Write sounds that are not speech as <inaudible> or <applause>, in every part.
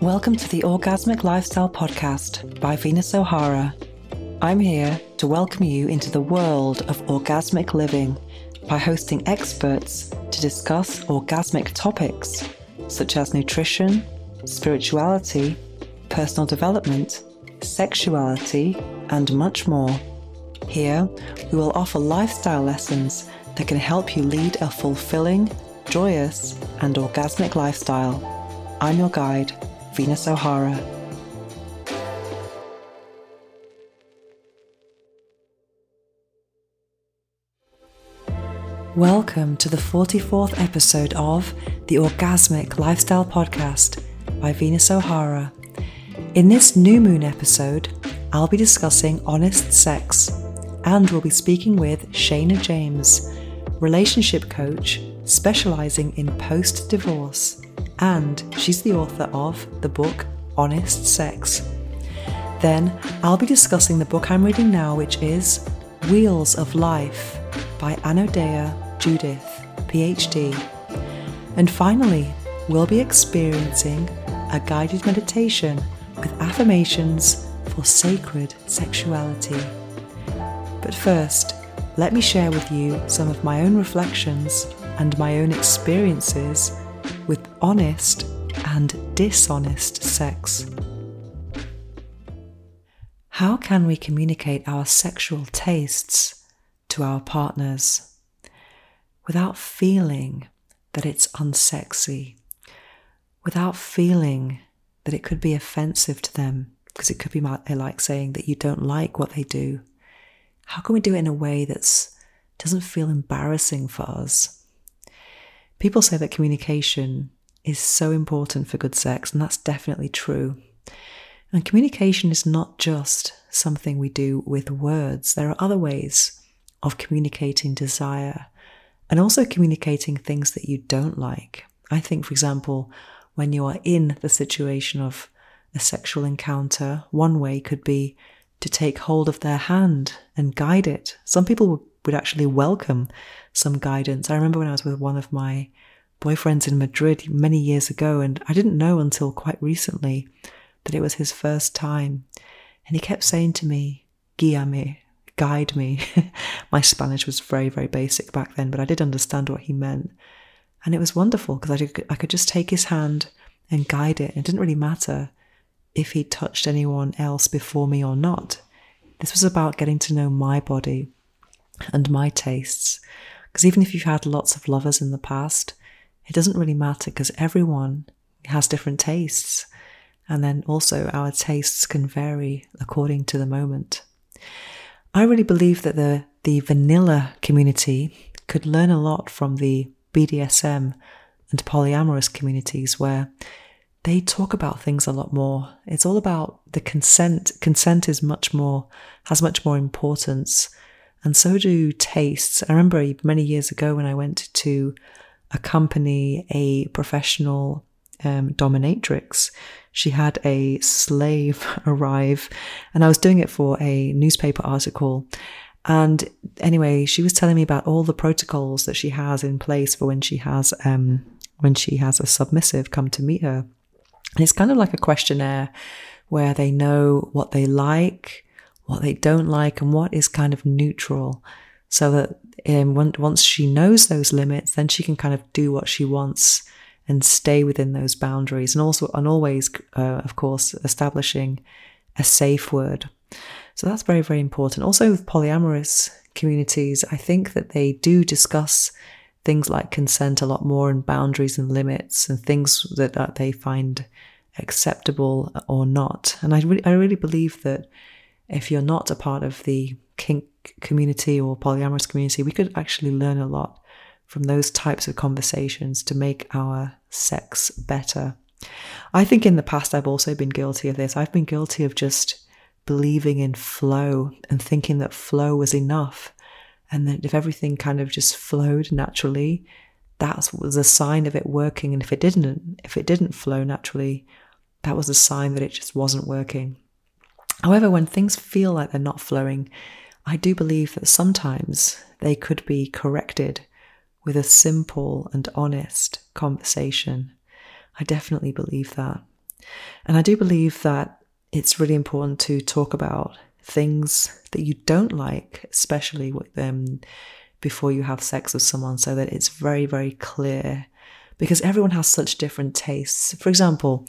Welcome to the Orgasmic Lifestyle Podcast by Venus O'Hara. I'm here to welcome you into the world of orgasmic living by hosting experts to discuss orgasmic topics such as nutrition, spirituality, personal development, sexuality, and much more. Here, we will offer lifestyle lessons that can help you lead a fulfilling, joyous, and orgasmic lifestyle. I'm your guide, Venus O'Hara. Welcome to the 44th episode of the Orgasmic Lifestyle Podcast by Venus O'Hara. In this new moon episode, I'll be discussing honest sex and we'll be speaking with Shana James, relationship coach specializing in post divorce and she's the author of the book Honest Sex. Then I'll be discussing the book I'm reading now, which is Wheels of Life by Anodea Judith, PhD. And finally, we'll be experiencing a guided meditation with affirmations for sacred sexuality. But first, let me share with you some of my own reflections and my own experiences with honest and dishonest sex. How can we communicate our sexual tastes to our partners without feeling that it's unsexy, without feeling that it could be offensive to them? Because it could be like saying that you don't like what they do. How can we do it in a way that doesn't feel embarrassing for us? People say that communication is so important for good sex, and that's definitely true. And communication is not just something we do with words, there are other ways of communicating desire and also communicating things that you don't like. I think, for example, when you are in the situation of a sexual encounter, one way could be to take hold of their hand and guide it. Some people would actually welcome some guidance. I remember when I was with one of my boyfriends in Madrid many years ago, and I didn't know until quite recently that it was his first time. And he kept saying to me, Guíame, guide me. <laughs> my Spanish was very, very basic back then, but I did understand what he meant. And it was wonderful because I, I could just take his hand and guide it. It didn't really matter if he touched anyone else before me or not. This was about getting to know my body and my tastes. Because even if you've had lots of lovers in the past, it doesn't really matter because everyone has different tastes. And then also our tastes can vary according to the moment. I really believe that the, the vanilla community could learn a lot from the BDSM and polyamorous communities where they talk about things a lot more. It's all about the consent. Consent is much more, has much more importance and so do tastes. I remember many years ago when I went to accompany a professional um, dominatrix. She had a slave <laughs> arrive, and I was doing it for a newspaper article. And anyway, she was telling me about all the protocols that she has in place for when she has um, when she has a submissive come to meet her. And it's kind of like a questionnaire where they know what they like, what they don't like, and what is kind of neutral, so that um, once she knows those limits, then she can kind of do what she wants and stay within those boundaries, and also and always, uh, of course, establishing a safe word. So that's very very important. Also, with polyamorous communities, I think that they do discuss things like consent a lot more and boundaries and limits and things that, that they find acceptable or not. And I, re- I really believe that if you're not a part of the kink community or polyamorous community, we could actually learn a lot from those types of conversations to make our sex better. I think in the past I've also been guilty of this. I've been guilty of just believing in flow and thinking that flow was enough. And that if everything kind of just flowed naturally, that was a sign of it working. And if it didn't, if it didn't flow naturally, that was a sign that it just wasn't working. However, when things feel like they're not flowing, I do believe that sometimes they could be corrected with a simple and honest conversation. I definitely believe that. And I do believe that it's really important to talk about things that you don't like, especially with them before you have sex with someone, so that it's very, very clear. Because everyone has such different tastes. For example,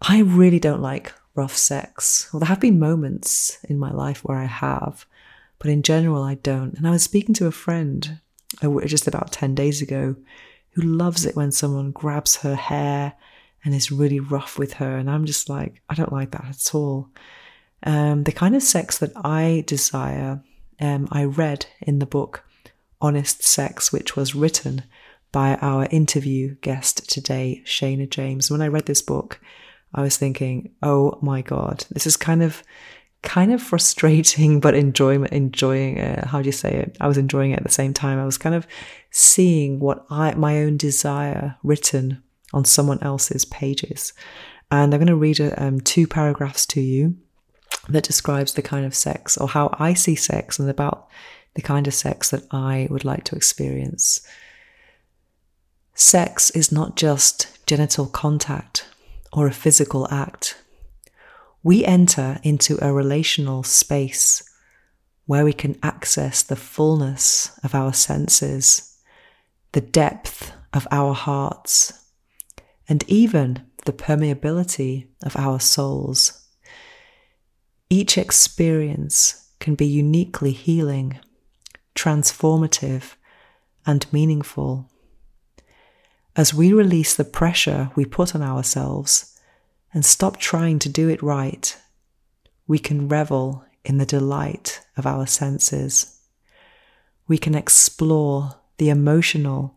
I really don't like rough sex. Well, there have been moments in my life where I have, but in general, I don't. And I was speaking to a friend uh, just about 10 days ago who loves it when someone grabs her hair and is really rough with her. And I'm just like, I don't like that at all. Um, the kind of sex that I desire, um, I read in the book Honest Sex, which was written by our interview guest today, Shana James. When I read this book, I was thinking, oh my God, this is kind of kind of frustrating, <laughs> but enjoyment, enjoying it. How do you say it? I was enjoying it at the same time. I was kind of seeing what I, my own desire written on someone else's pages. And I'm going to read um, two paragraphs to you that describes the kind of sex or how I see sex and about the kind of sex that I would like to experience. Sex is not just genital contact or a physical act. We enter into a relational space where we can access the fullness of our senses, the depth of our hearts, and even the permeability of our souls. Each experience can be uniquely healing, transformative, and meaningful. As we release the pressure we put on ourselves and stop trying to do it right, we can revel in the delight of our senses. We can explore the emotional,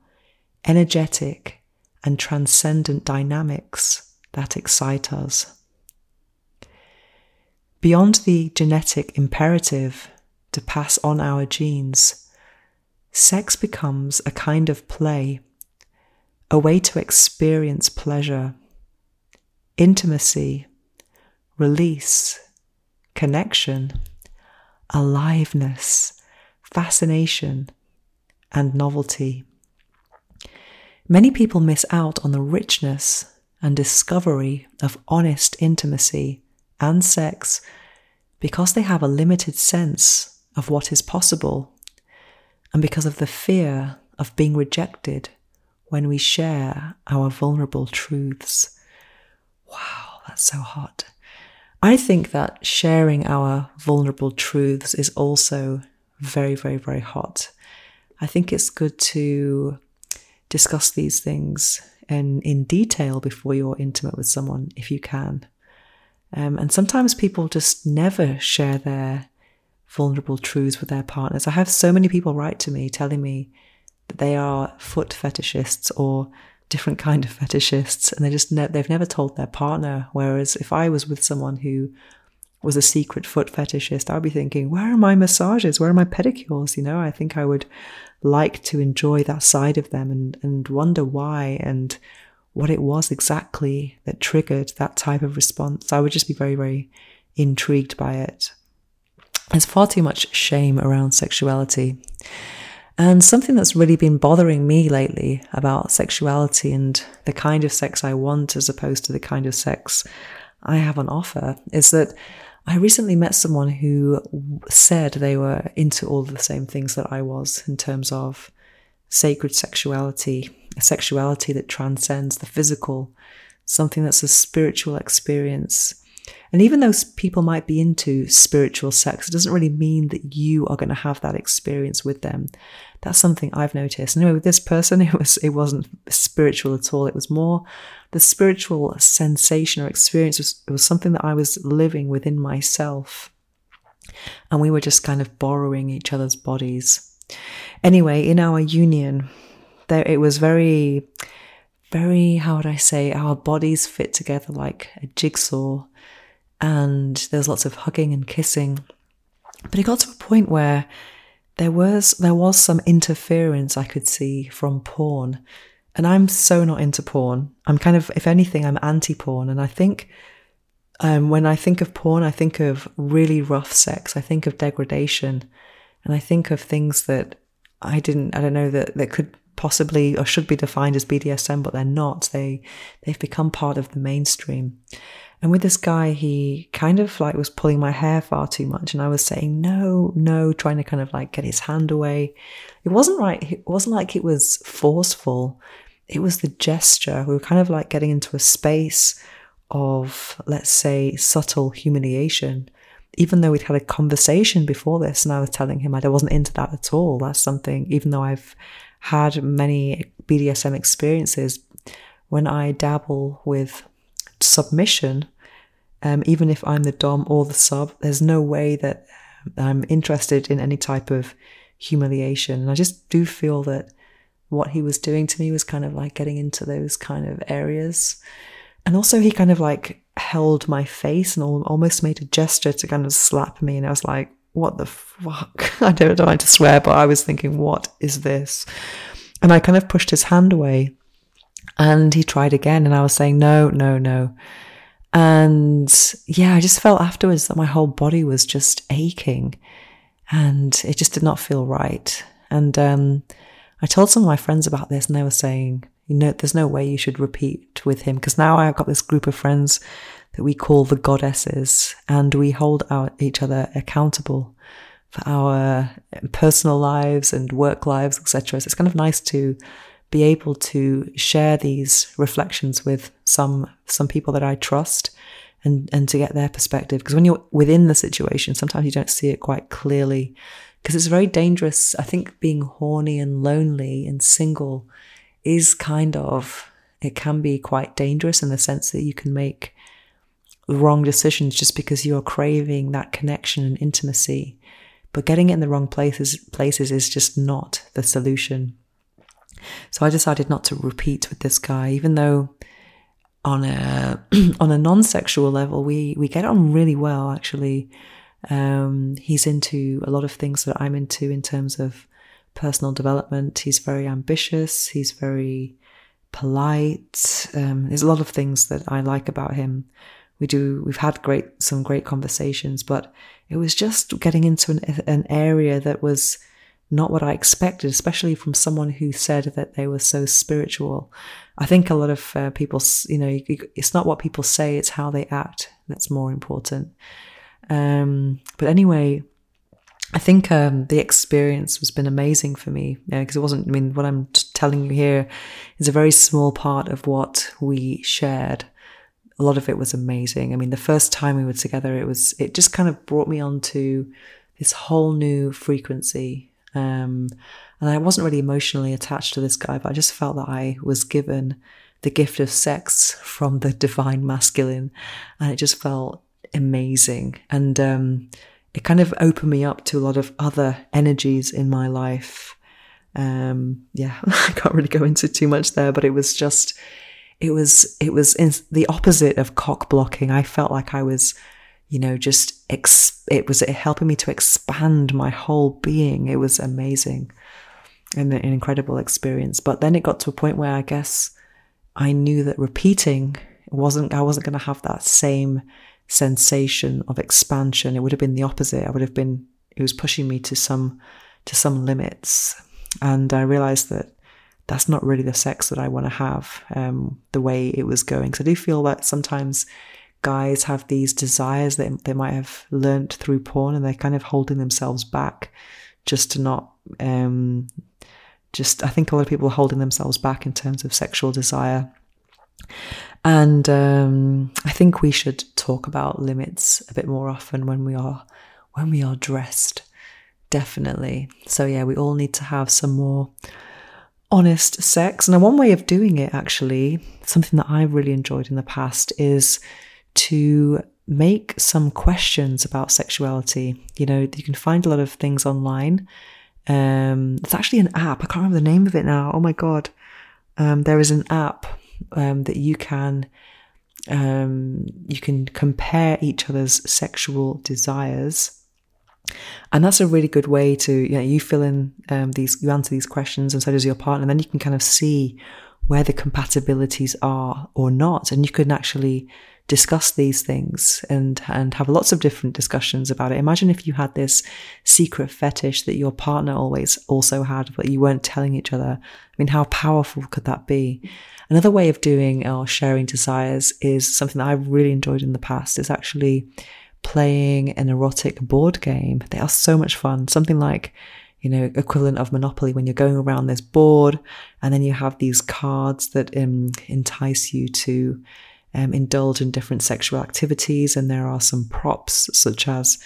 energetic, and transcendent dynamics that excite us. Beyond the genetic imperative to pass on our genes, sex becomes a kind of play, a way to experience pleasure, intimacy, release, connection, aliveness, fascination, and novelty. Many people miss out on the richness and discovery of honest intimacy and sex because they have a limited sense of what is possible and because of the fear of being rejected when we share our vulnerable truths. Wow, that's so hot. I think that sharing our vulnerable truths is also very, very, very hot. I think it's good to discuss these things in, in detail before you're intimate with someone, if you can. Um, and sometimes people just never share their vulnerable truths with their partners. I have so many people write to me telling me that they are foot fetishists or different kind of fetishists, and they just ne- they've never told their partner. Whereas if I was with someone who was a secret foot fetishist, I'd be thinking, where are my massages? Where are my pedicures? You know, I think I would like to enjoy that side of them and, and wonder why and what it was exactly that triggered that type of response. I would just be very, very intrigued by it. There's far too much shame around sexuality. And something that's really been bothering me lately about sexuality and the kind of sex I want as opposed to the kind of sex I have on offer is that I recently met someone who said they were into all the same things that I was in terms of sacred sexuality, a sexuality that transcends the physical, something that's a spiritual experience. And even though people might be into spiritual sex, it doesn't really mean that you are going to have that experience with them. That's something I've noticed. Anyway, with this person, <laughs> it was it wasn't spiritual at all. It was more the spiritual sensation or experience was it was something that I was living within myself. And we were just kind of borrowing each other's bodies. Anyway, in our union, there it was very very how would I say our bodies fit together like a jigsaw and there was lots of hugging and kissing. But it got to a point where there was there was some interference I could see from porn. And I'm so not into porn. I'm kind of, if anything, I'm anti porn. And I think um, when I think of porn, I think of really rough sex. I think of degradation. And I think of things that I didn't, I don't know, that, that could possibly or should be defined as BDSM, but they're not. They they've become part of the mainstream. And with this guy, he kind of like was pulling my hair far too much, and I was saying no, no, trying to kind of like get his hand away. It wasn't right. It wasn't like it was forceful. It was the gesture. We were kind of like getting into a space of, let's say, subtle humiliation. Even though we'd had a conversation before this, and I was telling him I wasn't into that at all. That's something, even though I've had many BDSM experiences, when I dabble with submission, um, even if I'm the Dom or the sub, there's no way that I'm interested in any type of humiliation. And I just do feel that what he was doing to me was kind of like getting into those kind of areas. And also, he kind of like held my face and almost made a gesture to kind of slap me. And I was like, what the fuck? <laughs> I don't, don't to swear, but I was thinking, what is this? And I kind of pushed his hand away. And he tried again, and I was saying, no, no, no. And yeah, I just felt afterwards that my whole body was just aching and it just did not feel right. And um, I told some of my friends about this, and they were saying, you know, there's no way you should repeat with him because now I've got this group of friends that we call the goddesses, and we hold our, each other accountable for our personal lives and work lives, etc. So it's kind of nice to be able to share these reflections with some some people that I trust and and to get their perspective. Because when you're within the situation sometimes you don't see it quite clearly. Because it's very dangerous. I think being horny and lonely and single is kind of it can be quite dangerous in the sense that you can make wrong decisions just because you're craving that connection and intimacy. But getting it in the wrong places places is just not the solution so I decided not to repeat with this guy, even though on a <clears throat> on a non-sexual level we we get on really well actually. Um, he's into a lot of things that I'm into in terms of personal development. He's very ambitious. He's very polite. Um, there's a lot of things that I like about him. We do. We've had great some great conversations, but it was just getting into an, an area that was not what I expected, especially from someone who said that they were so spiritual. I think a lot of uh, people, you know, it's not what people say, it's how they act that's more important. Um, but anyway, I think um, the experience has been amazing for me because know, it wasn't, I mean, what I'm telling you here is a very small part of what we shared. A lot of it was amazing. I mean, the first time we were together, it was, it just kind of brought me onto this whole new frequency um, and I wasn't really emotionally attached to this guy, but I just felt that I was given the gift of sex from the divine masculine. And it just felt amazing. And um, it kind of opened me up to a lot of other energies in my life. Um, yeah, <laughs> I can't really go into too much there, but it was just, it was, it was the opposite of cock blocking. I felt like I was you know, just ex- it was helping me to expand my whole being. It was amazing and an incredible experience. But then it got to a point where I guess I knew that repeating wasn't, I wasn't going to have that same sensation of expansion. It would have been the opposite. I would have been, it was pushing me to some, to some limits. And I realized that that's not really the sex that I want to have, um, the way it was going. So I do feel that sometimes guys have these desires that they might have learnt through porn and they're kind of holding themselves back just to not um, just i think a lot of people are holding themselves back in terms of sexual desire. And um, i think we should talk about limits a bit more often when we are when we are dressed definitely. So yeah we all need to have some more honest sex. Now, one way of doing it actually something that i've really enjoyed in the past is to make some questions about sexuality. You know, you can find a lot of things online. Um, it's actually an app. I can't remember the name of it now. Oh my god, um, there is an app um, that you can um, you can compare each other's sexual desires. And that's a really good way to, you know, you fill in um, these, you answer these questions, and so does your partner. And then you can kind of see where the compatibilities are or not. And you can actually discuss these things and and have lots of different discussions about it. Imagine if you had this secret fetish that your partner always also had, but you weren't telling each other. I mean, how powerful could that be? Another way of doing or sharing desires is something that I've really enjoyed in the past is actually playing an erotic board game. They are so much fun. Something like you know, equivalent of Monopoly when you're going around this board and then you have these cards that um, entice you to um, indulge in different sexual activities, and there are some props such as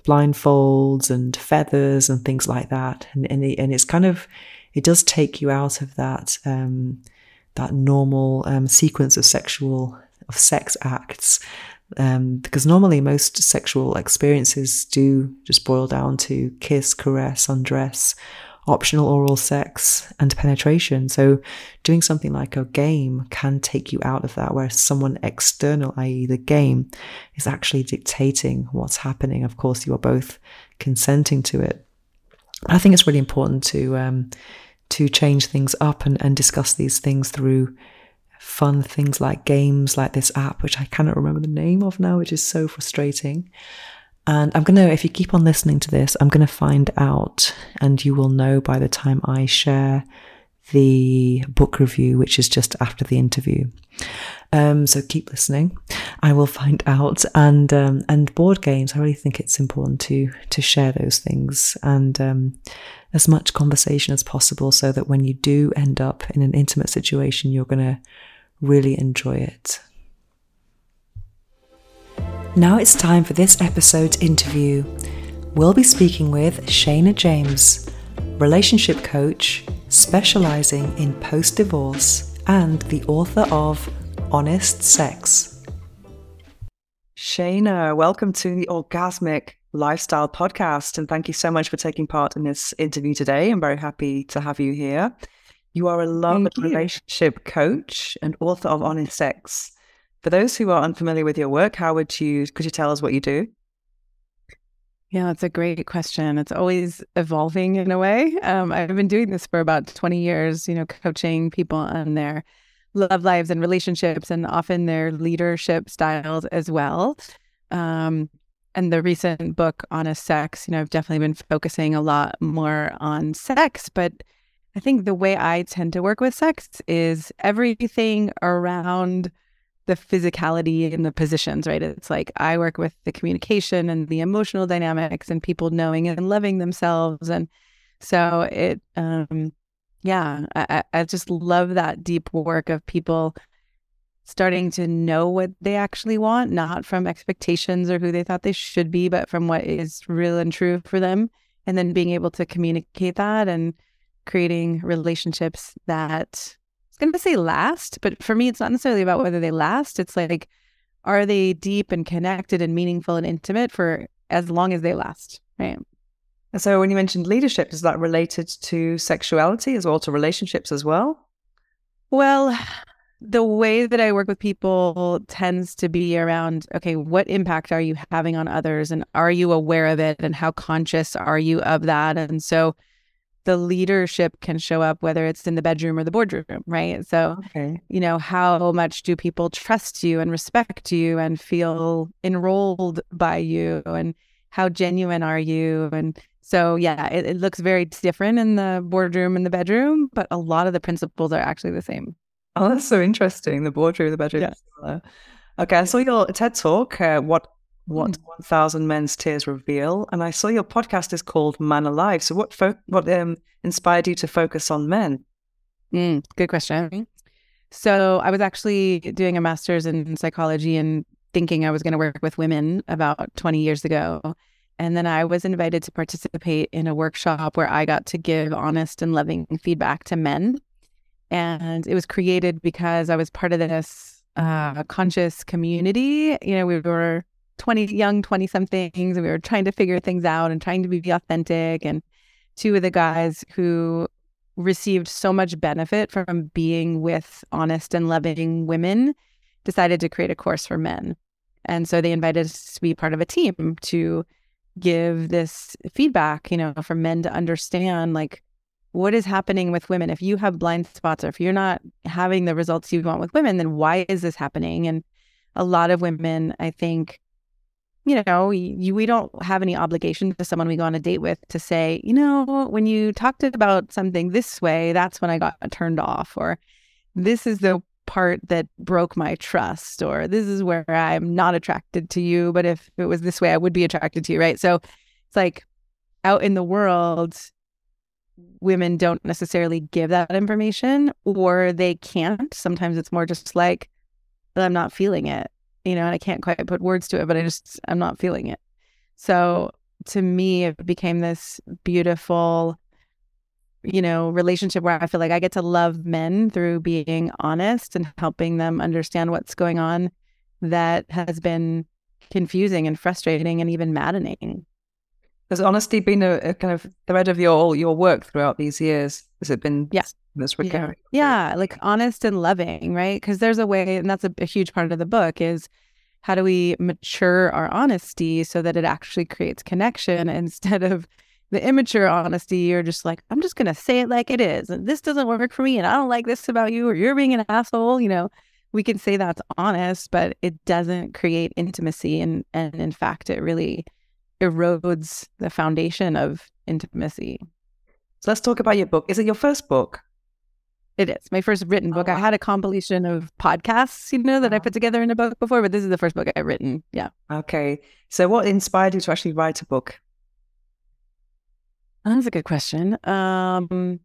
blindfolds and feathers and things like that. And and, it, and it's kind of it does take you out of that um, that normal um, sequence of sexual of sex acts. Um, because normally most sexual experiences do just boil down to kiss, caress, undress, optional oral sex and penetration. So doing something like a game can take you out of that, where someone external, i.e. the game, is actually dictating what's happening. Of course, you are both consenting to it. I think it's really important to um, to change things up and, and discuss these things through fun things like games like this app, which I cannot remember the name of now, which is so frustrating. And I'm going to, if you keep on listening to this, I'm going to find out, and you will know by the time I share the book review, which is just after the interview. Um, so keep listening. I will find out. And um, and board games, I really think it's important to to share those things and um, as much conversation as possible, so that when you do end up in an intimate situation, you're going to really enjoy it. Now it's time for this episode's interview. We'll be speaking with Shana James, relationship coach specializing in post divorce and the author of Honest Sex. Shana, welcome to the Orgasmic Lifestyle Podcast, and thank you so much for taking part in this interview today. I'm very happy to have you here. You are a love and relationship coach and author of Honest Sex. For those who are unfamiliar with your work, how would you could you tell us what you do? Yeah, that's a great question. It's always evolving in a way. Um, I've been doing this for about 20 years, you know, coaching people on their love lives and relationships and often their leadership styles as well. Um, and the recent book Honest Sex, you know, I've definitely been focusing a lot more on sex, but I think the way I tend to work with sex is everything around the physicality and the positions, right? It's like I work with the communication and the emotional dynamics and people knowing and loving themselves. And so it, um, yeah, I, I just love that deep work of people starting to know what they actually want, not from expectations or who they thought they should be, but from what is real and true for them. And then being able to communicate that and creating relationships that going to say last, but for me, it's not necessarily about whether they last. It's like, are they deep and connected and meaningful and intimate for as long as they last? Right. So, when you mentioned leadership, is that related to sexuality as well, to relationships as well? Well, the way that I work with people tends to be around okay, what impact are you having on others? And are you aware of it? And how conscious are you of that? And so, the leadership can show up whether it's in the bedroom or the boardroom, right? So, okay. you know, how much do people trust you and respect you and feel enrolled by you and how genuine are you? And so, yeah, it, it looks very different in the boardroom and the bedroom, but a lot of the principles are actually the same. Oh, that's so interesting. The boardroom, the bedroom. Yeah. Okay, I saw your TED talk. Uh, what what mm. 1000 men's tears reveal and i saw your podcast is called man alive. So what fo- what um, inspired you to focus on men? Mm, good question. So i was actually doing a master's in psychology and thinking i was going to work with women about 20 years ago. And then i was invited to participate in a workshop where i got to give honest and loving feedback to men. And it was created because i was part of this uh, conscious community. You know we were 20 young 20 somethings and we were trying to figure things out and trying to be authentic and two of the guys who received so much benefit from being with honest and loving women decided to create a course for men and so they invited us to be part of a team to give this feedback you know for men to understand like what is happening with women? If you have blind spots or if you're not having the results you want with women, then why is this happening? And a lot of women, I think, you know, we, we don't have any obligation to someone we go on a date with to say, you know, when you talked about something this way, that's when I got turned off, or this is the part that broke my trust, or this is where I'm not attracted to you. But if it was this way, I would be attracted to you, right? So it's like out in the world, women don't necessarily give that information or they can't. Sometimes it's more just like, I'm not feeling it, you know, and I can't quite put words to it, but I just, I'm not feeling it. So to me, it became this beautiful, you know, relationship where I feel like I get to love men through being honest and helping them understand what's going on that has been confusing and frustrating and even maddening. Has honesty been a, a, kind of thread of your your work throughout these years? Has it been yes, this recurring? Yeah. yeah, like honest and loving, right? Because there's a way, and that's a, a huge part of the book is how do we mature our honesty so that it actually creates connection <laughs> instead of the immature honesty you're just like i'm just going to say it like it is and this doesn't work for me and i don't like this about you or you're being an asshole you know we can say that's honest but it doesn't create intimacy and and in fact it really erodes the foundation of intimacy. So let's talk about your book. Is it your first book? It is my first written book. Oh, wow. I had a compilation of podcasts, you know, that I put together in a book before, but this is the first book I've written. Yeah. Okay. So, what inspired you to actually write a book? That's a good question. Um,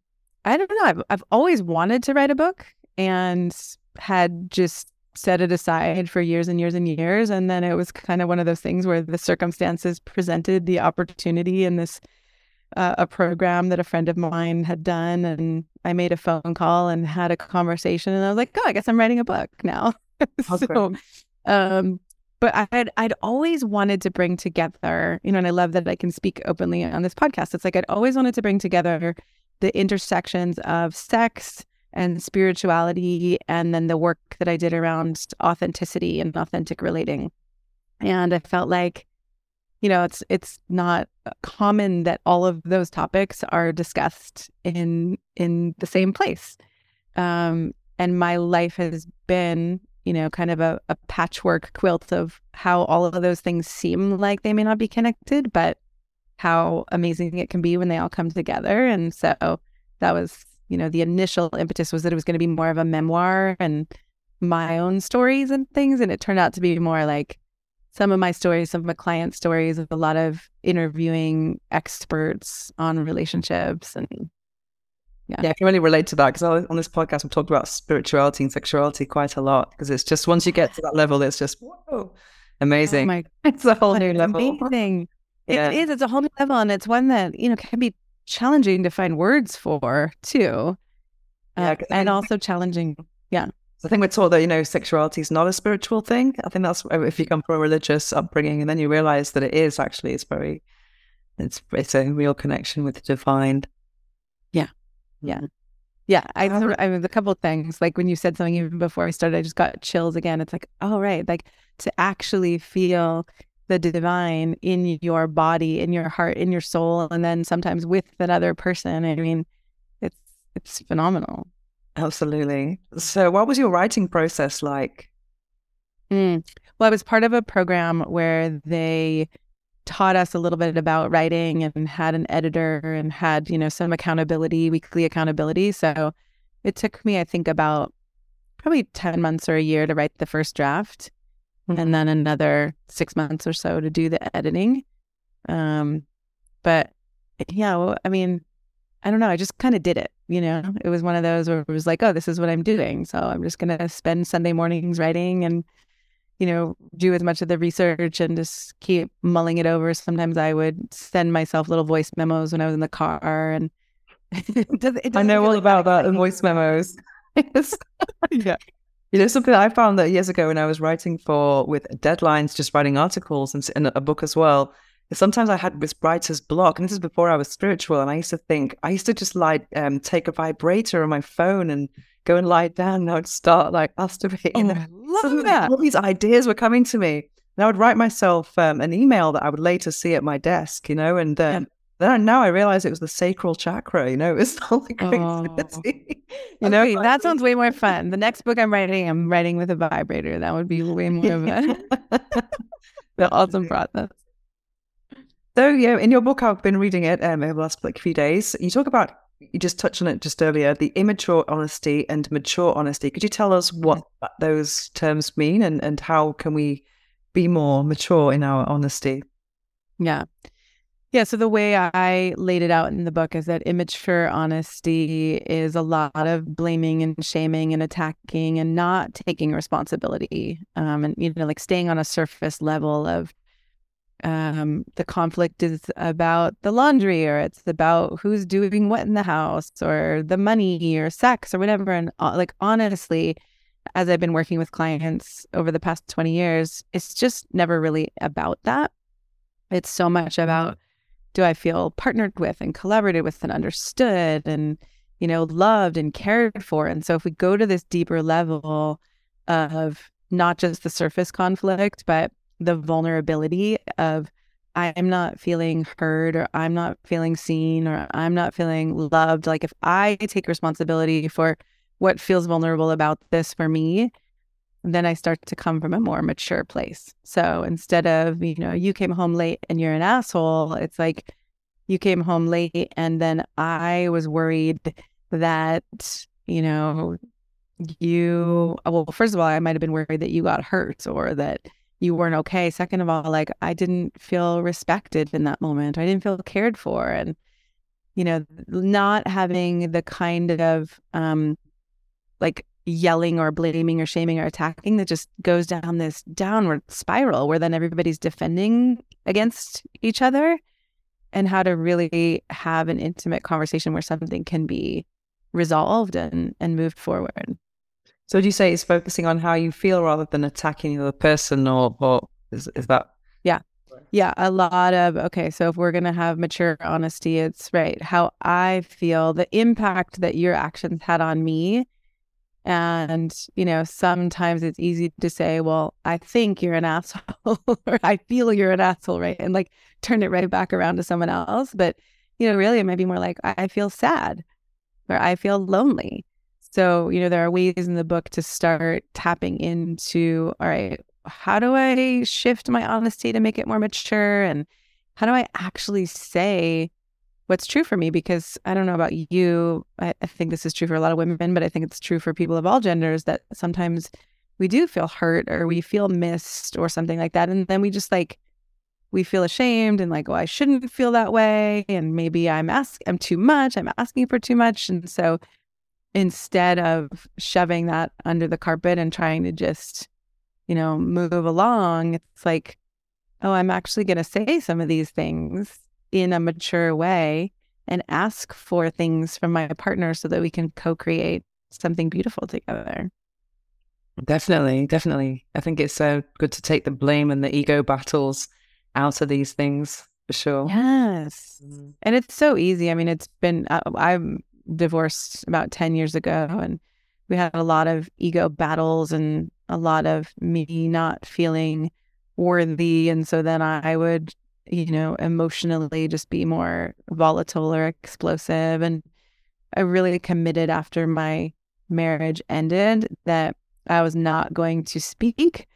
I don't know. I've I've always wanted to write a book and had just set it aside for years and years and years. And then it was kind of one of those things where the circumstances presented the opportunity in this uh, a program that a friend of mine had done, and I made a phone call and had a conversation, and I was like, "Oh, I guess I'm writing a book now." <laughs> so, um, but I had I'd always wanted to bring together, you know, and I love that I can speak openly on this podcast. It's like I'd always wanted to bring together the intersections of sex, and spirituality, and then the work that I did around authenticity and authentic relating. And I felt like, you know, it's it's not common that all of those topics are discussed in in the same place. Um, and my life has been, you know, kind of a, a patchwork quilt of how all of those things seem like they may not be connected, but how amazing it can be when they all come together. And so that was you know, the initial impetus was that it was going to be more of a memoir and my own stories and things. And it turned out to be more like some of my stories, some of my client stories, of a lot of interviewing experts on relationships and yeah. yeah, I can really relate to that because on this podcast we've talked about spirituality and sexuality quite a lot because it's just once you get to that level, it's just whoa, amazing. Oh my, <laughs> it's a whole new level. Amazing. <laughs> Yeah. It is. It's a whole new level, and it's one that you know can be challenging to find words for too. Uh, and also challenging. Yeah. I think we're taught that, you know, sexuality is not a spiritual thing. I think that's uh, if you come from a religious upbringing and then you realize that it is actually, it's very, it's, it's a real connection with the divine. Yeah. Yeah. Mm-hmm. Yeah. I, I mean, a couple of things, like when you said something even before I started, I just got chills again. It's like, oh, right. Like to actually feel the divine in your body, in your heart, in your soul, and then sometimes with another person. I mean, it's it's phenomenal. Absolutely. So, what was your writing process like? Mm. Well, I was part of a program where they taught us a little bit about writing and had an editor and had you know some accountability, weekly accountability. So, it took me, I think, about probably ten months or a year to write the first draft mm-hmm. and then another six months or so to do the editing. Um, but yeah, well, I mean, I don't know. I just kind of did it. You know, it was one of those where it was like, oh, this is what I'm doing. So I'm just going to spend Sunday mornings writing and, you know, do as much of the research and just keep mulling it over. Sometimes I would send myself little voice memos when I was in the car. And it <laughs> does, it I know all about that, the voice <laughs> memos. <laughs> yeah. You know, something I found that years ago when I was writing for with deadlines, just writing articles and, and a book as well. Sometimes I had this writer's block, and this is before I was spiritual. And I used to think I used to just like um, take a vibrator on my phone and go and lie down, and I would start like masturbating. Oh, I <laughs> love that. All these ideas were coming to me, and I would write myself um, an email that I would later see at my desk. You know, and um, yeah. then now I realize it was the sacral chakra. You know, <laughs> it's all the creativity. Oh. <laughs> you know, okay, that sounds way more fun. The next book I'm writing, I'm writing with a vibrator. That would be way more of a the awesome process. So yeah, in your book, I've been reading it um, over the last like few days. You talk about you just touched on it just earlier, the immature honesty and mature honesty. Could you tell us what mm-hmm. those terms mean and and how can we be more mature in our honesty? Yeah. Yeah. So the way I laid it out in the book is that immature honesty is a lot of blaming and shaming and attacking and not taking responsibility. Um, and, you know, like staying on a surface level of um, the conflict is about the laundry or it's about who's doing what in the house or the money or sex or whatever. And uh, like, honestly, as I've been working with clients over the past 20 years, it's just never really about that. It's so much about do I feel partnered with and collaborated with and understood and, you know, loved and cared for. And so if we go to this deeper level of not just the surface conflict, but the vulnerability of I'm not feeling heard or I'm not feeling seen or I'm not feeling loved. Like if I take responsibility for what feels vulnerable about this for me, then I start to come from a more mature place. So instead of, you know, you came home late and you're an asshole, it's like you came home late and then I was worried that, you know, you, well, first of all, I might have been worried that you got hurt or that you weren't okay. Second of all, like I didn't feel respected in that moment. I didn't feel cared for. And, you know, not having the kind of um like yelling or blaming or shaming or attacking that just goes down this downward spiral where then everybody's defending against each other and how to really have an intimate conversation where something can be resolved and and moved forward. So would you say it's focusing on how you feel rather than attacking the other person or, or is, is that? Yeah. Yeah. A lot of, okay. So if we're going to have mature honesty, it's right. How I feel, the impact that your actions had on me. And, you know, sometimes it's easy to say, well, I think you're an <laughs> asshole or I feel you're an asshole, right? And like turn it right back around to someone else. But, you know, really it might be more like, I, I feel sad or I feel lonely so, you know, there are ways in the book to start tapping into, all right, how do I shift my honesty to make it more mature? And how do I actually say what's true for me? Because I don't know about you. I, I think this is true for a lot of women, but I think it's true for people of all genders that sometimes we do feel hurt or we feel missed or something like that. And then we just like, we feel ashamed and like, oh, I shouldn't feel that way. And maybe I'm asking, I'm too much. I'm asking for too much. And so instead of shoving that under the carpet and trying to just, you know, move along, it's like, oh, I'm actually going to say some of these things in a mature way and ask for things from my partner so that we can co create something beautiful together. Definitely, definitely. I think it's so good to take the blame and the ego battles out of these things for sure. Yes. Mm. And it's so easy. I mean, it's been, I, I'm divorced about 10 years ago and we had a lot of ego battles and a lot of me not feeling worthy. And so then I would you know emotionally just be more volatile or explosive. And I really committed after my marriage ended that I was not going to speak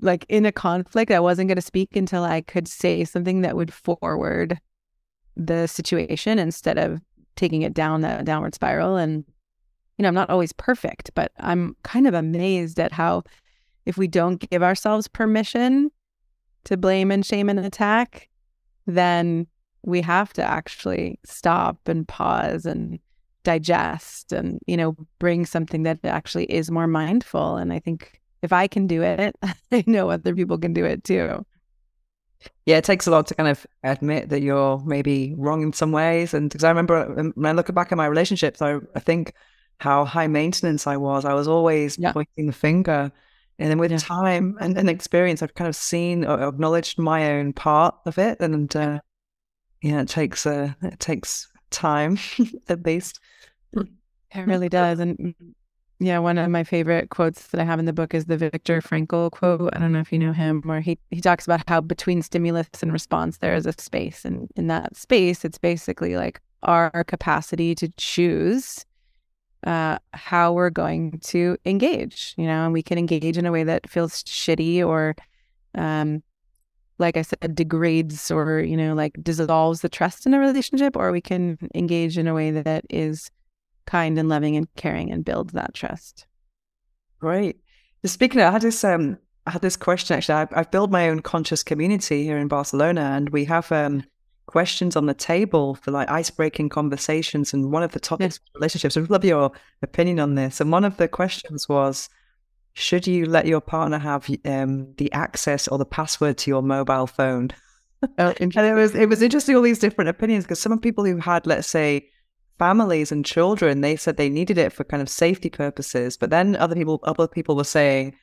like in a conflict. I wasn't going to speak until I could say something that would forward the situation instead of taking it down that downward spiral. And, you know, I'm not always perfect, but I'm kind of amazed at how if we don't give ourselves permission to blame and shame and attack, then we have to actually stop and pause and digest and, you know, bring something that actually is more mindful. And I think if I can do it, <laughs> I know other people can do it too yeah, it takes a lot to kind of admit that you're maybe wrong in some ways. And because I remember um, when I look back at my relationships, I, I think how high maintenance I was. I was always yeah. pointing the finger. And then with yeah. time and, and, experience, I've kind of seen or acknowledged my own part of it. And uh, yeah, it takes uh, it takes time <laughs> at least. It <laughs> really does. And Yeah, one of my favorite quotes that I have in the book is the Viktor Frankl quote. I don't know if you know him, where he, he talks about how between stimulus and response there is a space. And in that space, it's basically like our capacity to choose uh, how we're going to engage, you know, and we can engage in a way that feels shitty or, um, like I said, degrades or, you know, like dissolves the trust in a relationship, or we can engage in a way that is kind and loving and caring and build that trust. Great. Speaking of, I had this um, I had this question actually. I, I've built my own conscious community here in Barcelona, and we have um, questions on the table for like ice-breaking conversations. And one of the topics yeah. relationships. I'd love your opinion on this. And one of the questions was, should you let your partner have um, the access or the password to your mobile phone? Oh, <laughs> and it was it was interesting all these different opinions because some people who had, let's say, families and children, they said they needed it for kind of safety purposes. But then other people, other people were saying,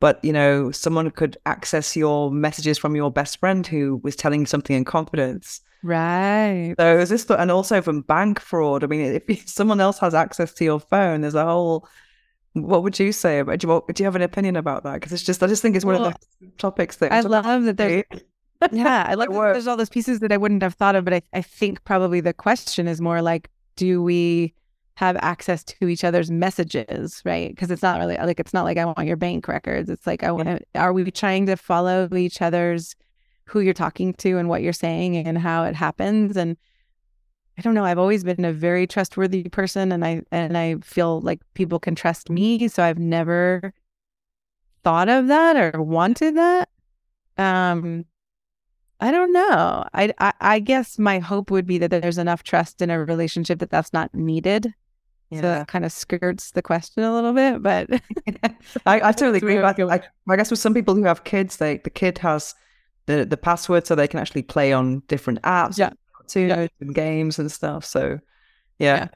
but you know, someone could access your messages from your best friend who was telling something in confidence. Right. So is this, and also from bank fraud. I mean, <laughs> if someone else has access to your phone, there's a whole. What would you say about? Do you, do you have an opinion about that? Because it's just, I just think it's one well, of the <laughs> topics that I love that there's. yeah, I love <laughs> that there's all those pieces that I wouldn't have thought of, but I, I think probably the question is more like, do we have access to each other's messages, right? Because it's not really like it's not like I want your bank records. It's like I want. Are we trying to follow each other's who you're talking to and what you're saying and how it happens? And I don't know. I've always been a very trustworthy person, and I and I feel like people can trust me. So I've never thought of that or wanted that. Um, I don't know. I, I, I guess my hope would be that there's enough trust in a relationship that that's not needed. Yeah. So that kind of skirts the question a little bit, but <laughs> <laughs> I, I totally agree. I, I, I, guess with some people who have kids, they the kid has the the password so they can actually play on different apps, yeah, to yeah. and games and stuff. So yeah. yeah.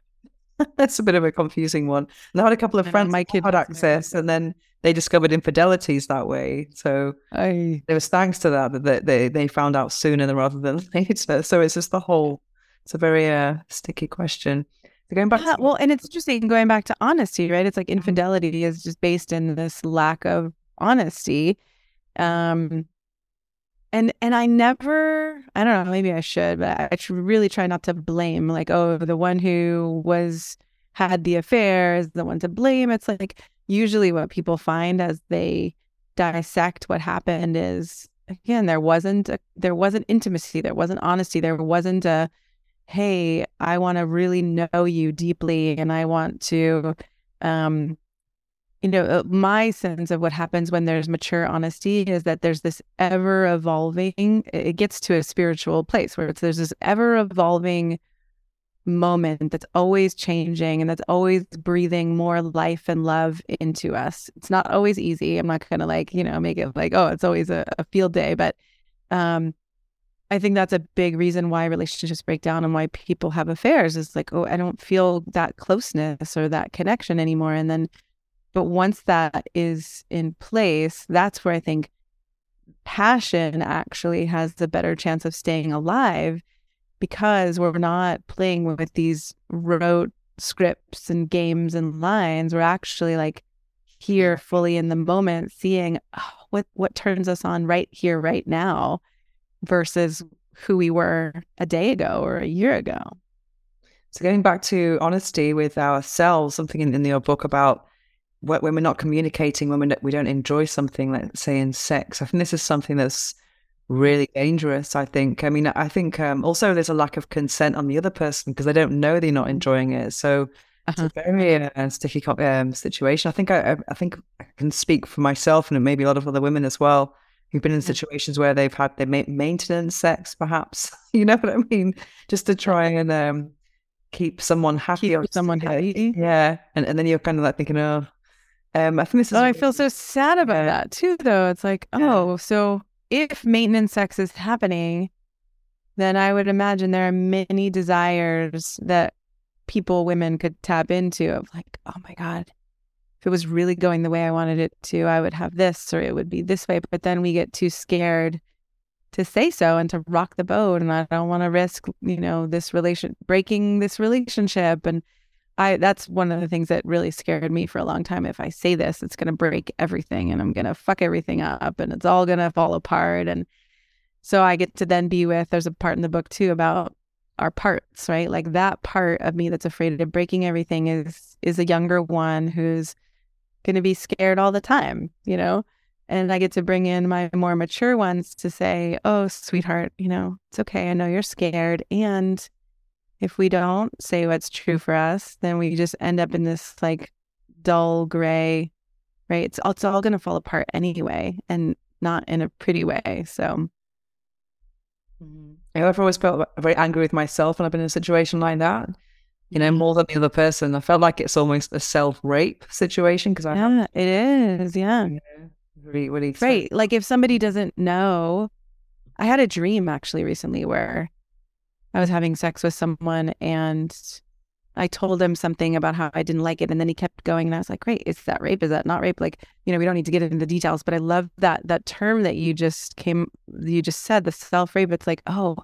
<laughs> That's a bit of a confusing one. And I had a couple of friends my kid had access, and then they discovered infidelities that way. So I... it was thanks to that that they, they found out sooner rather than <laughs> later. So it's just the whole, it's a very uh, sticky question. So going back, yeah, to- well, and it's interesting going back to honesty, right? It's like mm-hmm. infidelity is just based in this lack of honesty. Um, and and I never, I don't know, maybe I should, but I should really try not to blame like, oh, the one who was had the affair is the one to blame. It's like usually what people find as they dissect what happened is again there wasn't a, there wasn't intimacy there wasn't honesty there wasn't a hey i want to really know you deeply and i want to um you know uh, my sense of what happens when there's mature honesty is that there's this ever evolving it gets to a spiritual place where it's there's this ever evolving moment that's always changing and that's always breathing more life and love into us. It's not always easy. I'm not going to like, you know, make it like, oh, it's always a, a field day. But um, I think that's a big reason why relationships break down and why people have affairs is like, oh, I don't feel that closeness or that connection anymore. And then, but once that is in place, that's where I think passion actually has the better chance of staying alive because we're not playing with these rote scripts and games and lines. We're actually like here fully in the moment, seeing oh, what what turns us on right here, right now, versus who we were a day ago or a year ago. So going back to honesty with ourselves, something in, in your book about when we're not communicating, when we don't enjoy something, let's say in sex. I think this is something that's really dangerous. I think. I mean, I think um, also there's a lack of consent on the other person because they don't know they're not mm-hmm. enjoying it. So uh-huh. it's a very uh, sticky um, situation. I think I, I think I can speak for myself and maybe a lot of other women as well who've been in situations where they've had their ma- maintenance sex, perhaps. <laughs> you know what I mean? Just to try and um, keep someone happy keep or someone happy. Yeah, and and then you're kind of like thinking, oh. Um, I think this is. Oh, I feel so sad about that too, though. It's like, oh, so if maintenance sex is happening, then I would imagine there are many desires that people, women could tap into of like, oh my God, if it was really going the way I wanted it to, I would have this or it would be this way. But then we get too scared to say so and to rock the boat. And I don't want to risk, you know, this relation breaking this relationship. And I that's one of the things that really scared me for a long time. If I say this, it's going to break everything and I'm going to fuck everything up and it's all going to fall apart. And so I get to then be with, there's a part in the book too about our parts, right? Like that part of me that's afraid of breaking everything is is a younger one who's going to be scared all the time, you know? And I get to bring in my more mature ones to say, "Oh, sweetheart, you know, it's okay. I know you're scared and if we don't say what's true for us, then we just end up in this like dull gray, right? It's, it's all going to fall apart anyway and not in a pretty way. So, mm-hmm. I've always felt very angry with myself when I've been in a situation like that. You know, more than the other person. I felt like it's almost a self rape situation because I. Yeah, it is. Yeah. You know, really, really. Right. Like if somebody doesn't know, I had a dream actually recently where I was having sex with someone and I told him something about how I didn't like it. And then he kept going and I was like, great, is that rape? Is that not rape? Like, you know, we don't need to get into the details, but I love that that term that you just came you just said, the self-rape. It's like, oh,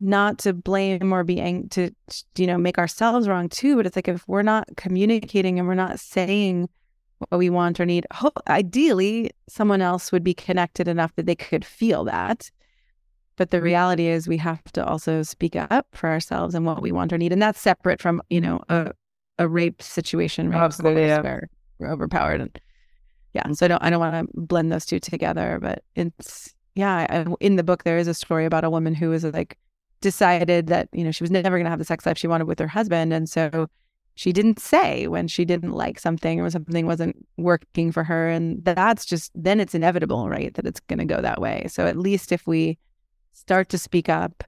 not to blame or be ang- to you know make ourselves wrong too but it's like if we're not communicating and we're not saying what we want or need hope ideally someone else would be connected enough that they could feel that but the mm-hmm. reality is we have to also speak up for ourselves and what we want or need. And that's separate from, you know, a, a rape situation, right? Absolutely. Yeah. Where we're overpowered. And yeah. Mm-hmm. So I don't, I don't want to blend those two together, but it's, yeah. I, in the book, there is a story about a woman who was like decided that, you know, she was never going to have the sex life she wanted with her husband. And so she didn't say when she didn't like something or something wasn't working for her. And that's just, then it's inevitable, right? That it's going to go that way. So at least if we, start to speak up,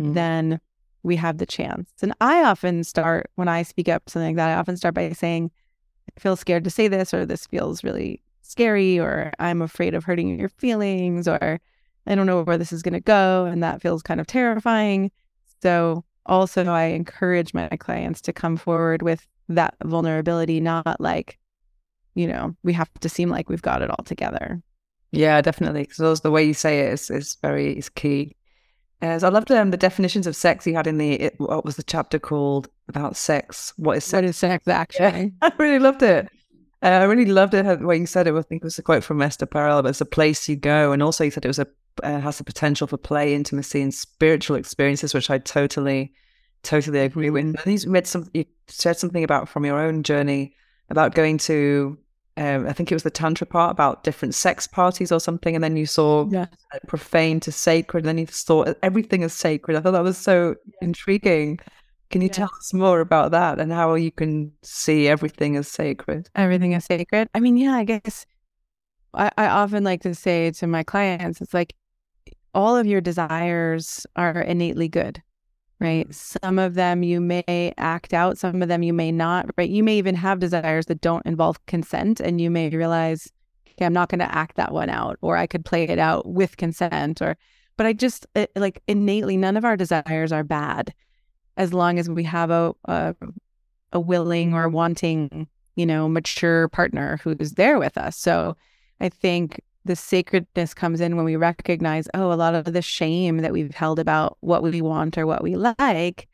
mm. then we have the chance. And I often start when I speak up something like that, I often start by saying, I feel scared to say this, or this feels really scary, or I'm afraid of hurting your feelings, or I don't know where this is going to go. And that feels kind of terrifying. So, also, I encourage my clients to come forward with that vulnerability, not like, you know, we have to seem like we've got it all together. Yeah, definitely. Because the way you say it is, is very is key. As I loved um, the definitions of sex you had in the it, what was the chapter called about sex? What is sex? What is sex actually? <laughs> I really loved it. Uh, I really loved it the way you said it. I think it was a quote from Esther Perel, but it's a place you go, and also you said it was a uh, has the potential for play, intimacy, and spiritual experiences, which I totally, totally agree with. And you read some, you said something about from your own journey about going to um, I think it was the tantra part about different sex parties or something, and then you saw yeah. profane to sacred, and then you saw everything is sacred. I thought that was so intriguing. Can you tell us more about that and how you can see everything as sacred? Everything is sacred. I mean, yeah, I guess I, I often like to say to my clients, it's like all of your desires are innately good right? Some of them you may act out, some of them you may not, right? You may even have desires that don't involve consent, and you may realize, okay, I'm not going to act that one out, or I could play it out with consent, or, but I just it, like innately, none of our desires are bad as long as we have a, a, a willing or wanting, you know, mature partner who's there with us. So I think the sacredness comes in when we recognize, oh, a lot of the shame that we've held about what we want or what we like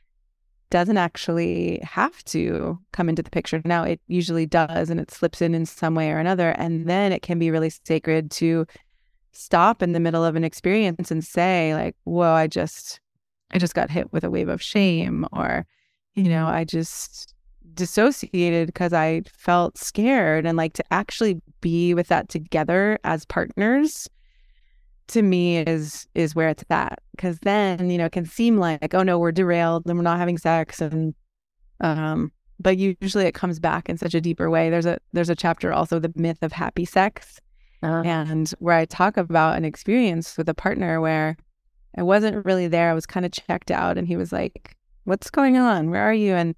doesn't actually have to come into the picture. Now, it usually does, and it slips in in some way or another. And then it can be really sacred to stop in the middle of an experience and say, like, whoa, I just, I just got hit with a wave of shame, or, you know, I just dissociated because I felt scared and like to actually be with that together as partners to me is is where it's at. Because then you know it can seem like oh no we're derailed and we're not having sex and um but usually it comes back in such a deeper way. There's a there's a chapter also the myth of happy sex uh-huh. and where I talk about an experience with a partner where I wasn't really there. I was kind of checked out and he was like what's going on? Where are you? And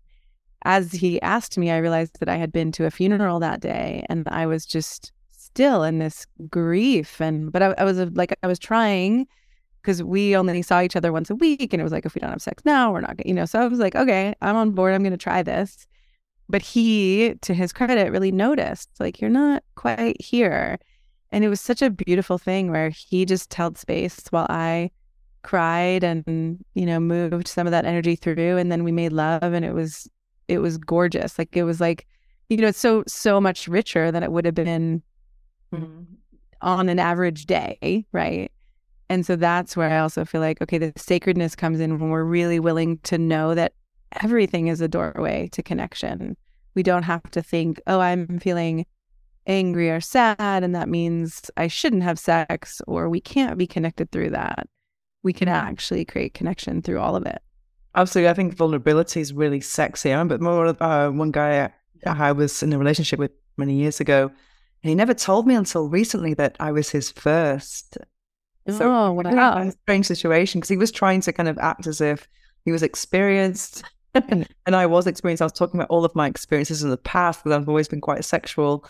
as he asked me, I realized that I had been to a funeral that day and I was just still in this grief. And, but I, I was uh, like, I was trying because we only saw each other once a week. And it was like, if we don't have sex now, we're not, you know. So I was like, okay, I'm on board. I'm going to try this. But he, to his credit, really noticed, like, you're not quite here. And it was such a beautiful thing where he just held space while I cried and, you know, moved some of that energy through. And then we made love and it was it was gorgeous. Like it was like, you know, it's so so much richer than it would have been mm-hmm. on an average day, right? And so that's where I also feel like, okay, the sacredness comes in when we're really willing to know that everything is a doorway to connection. We don't have to think, oh, I'm feeling angry or sad, and that means I shouldn't have sex, or we can't be connected through that. We can actually create connection through all of it. Absolutely. I think vulnerability is really sexy. I remember more uh, one guy I was in a relationship with many years ago, and he never told me until recently that I was his first. So, oh, what a strange situation because he was trying to kind of act as if he was experienced <laughs> and I was experienced. I was talking about all of my experiences in the past because I've always been quite sexual.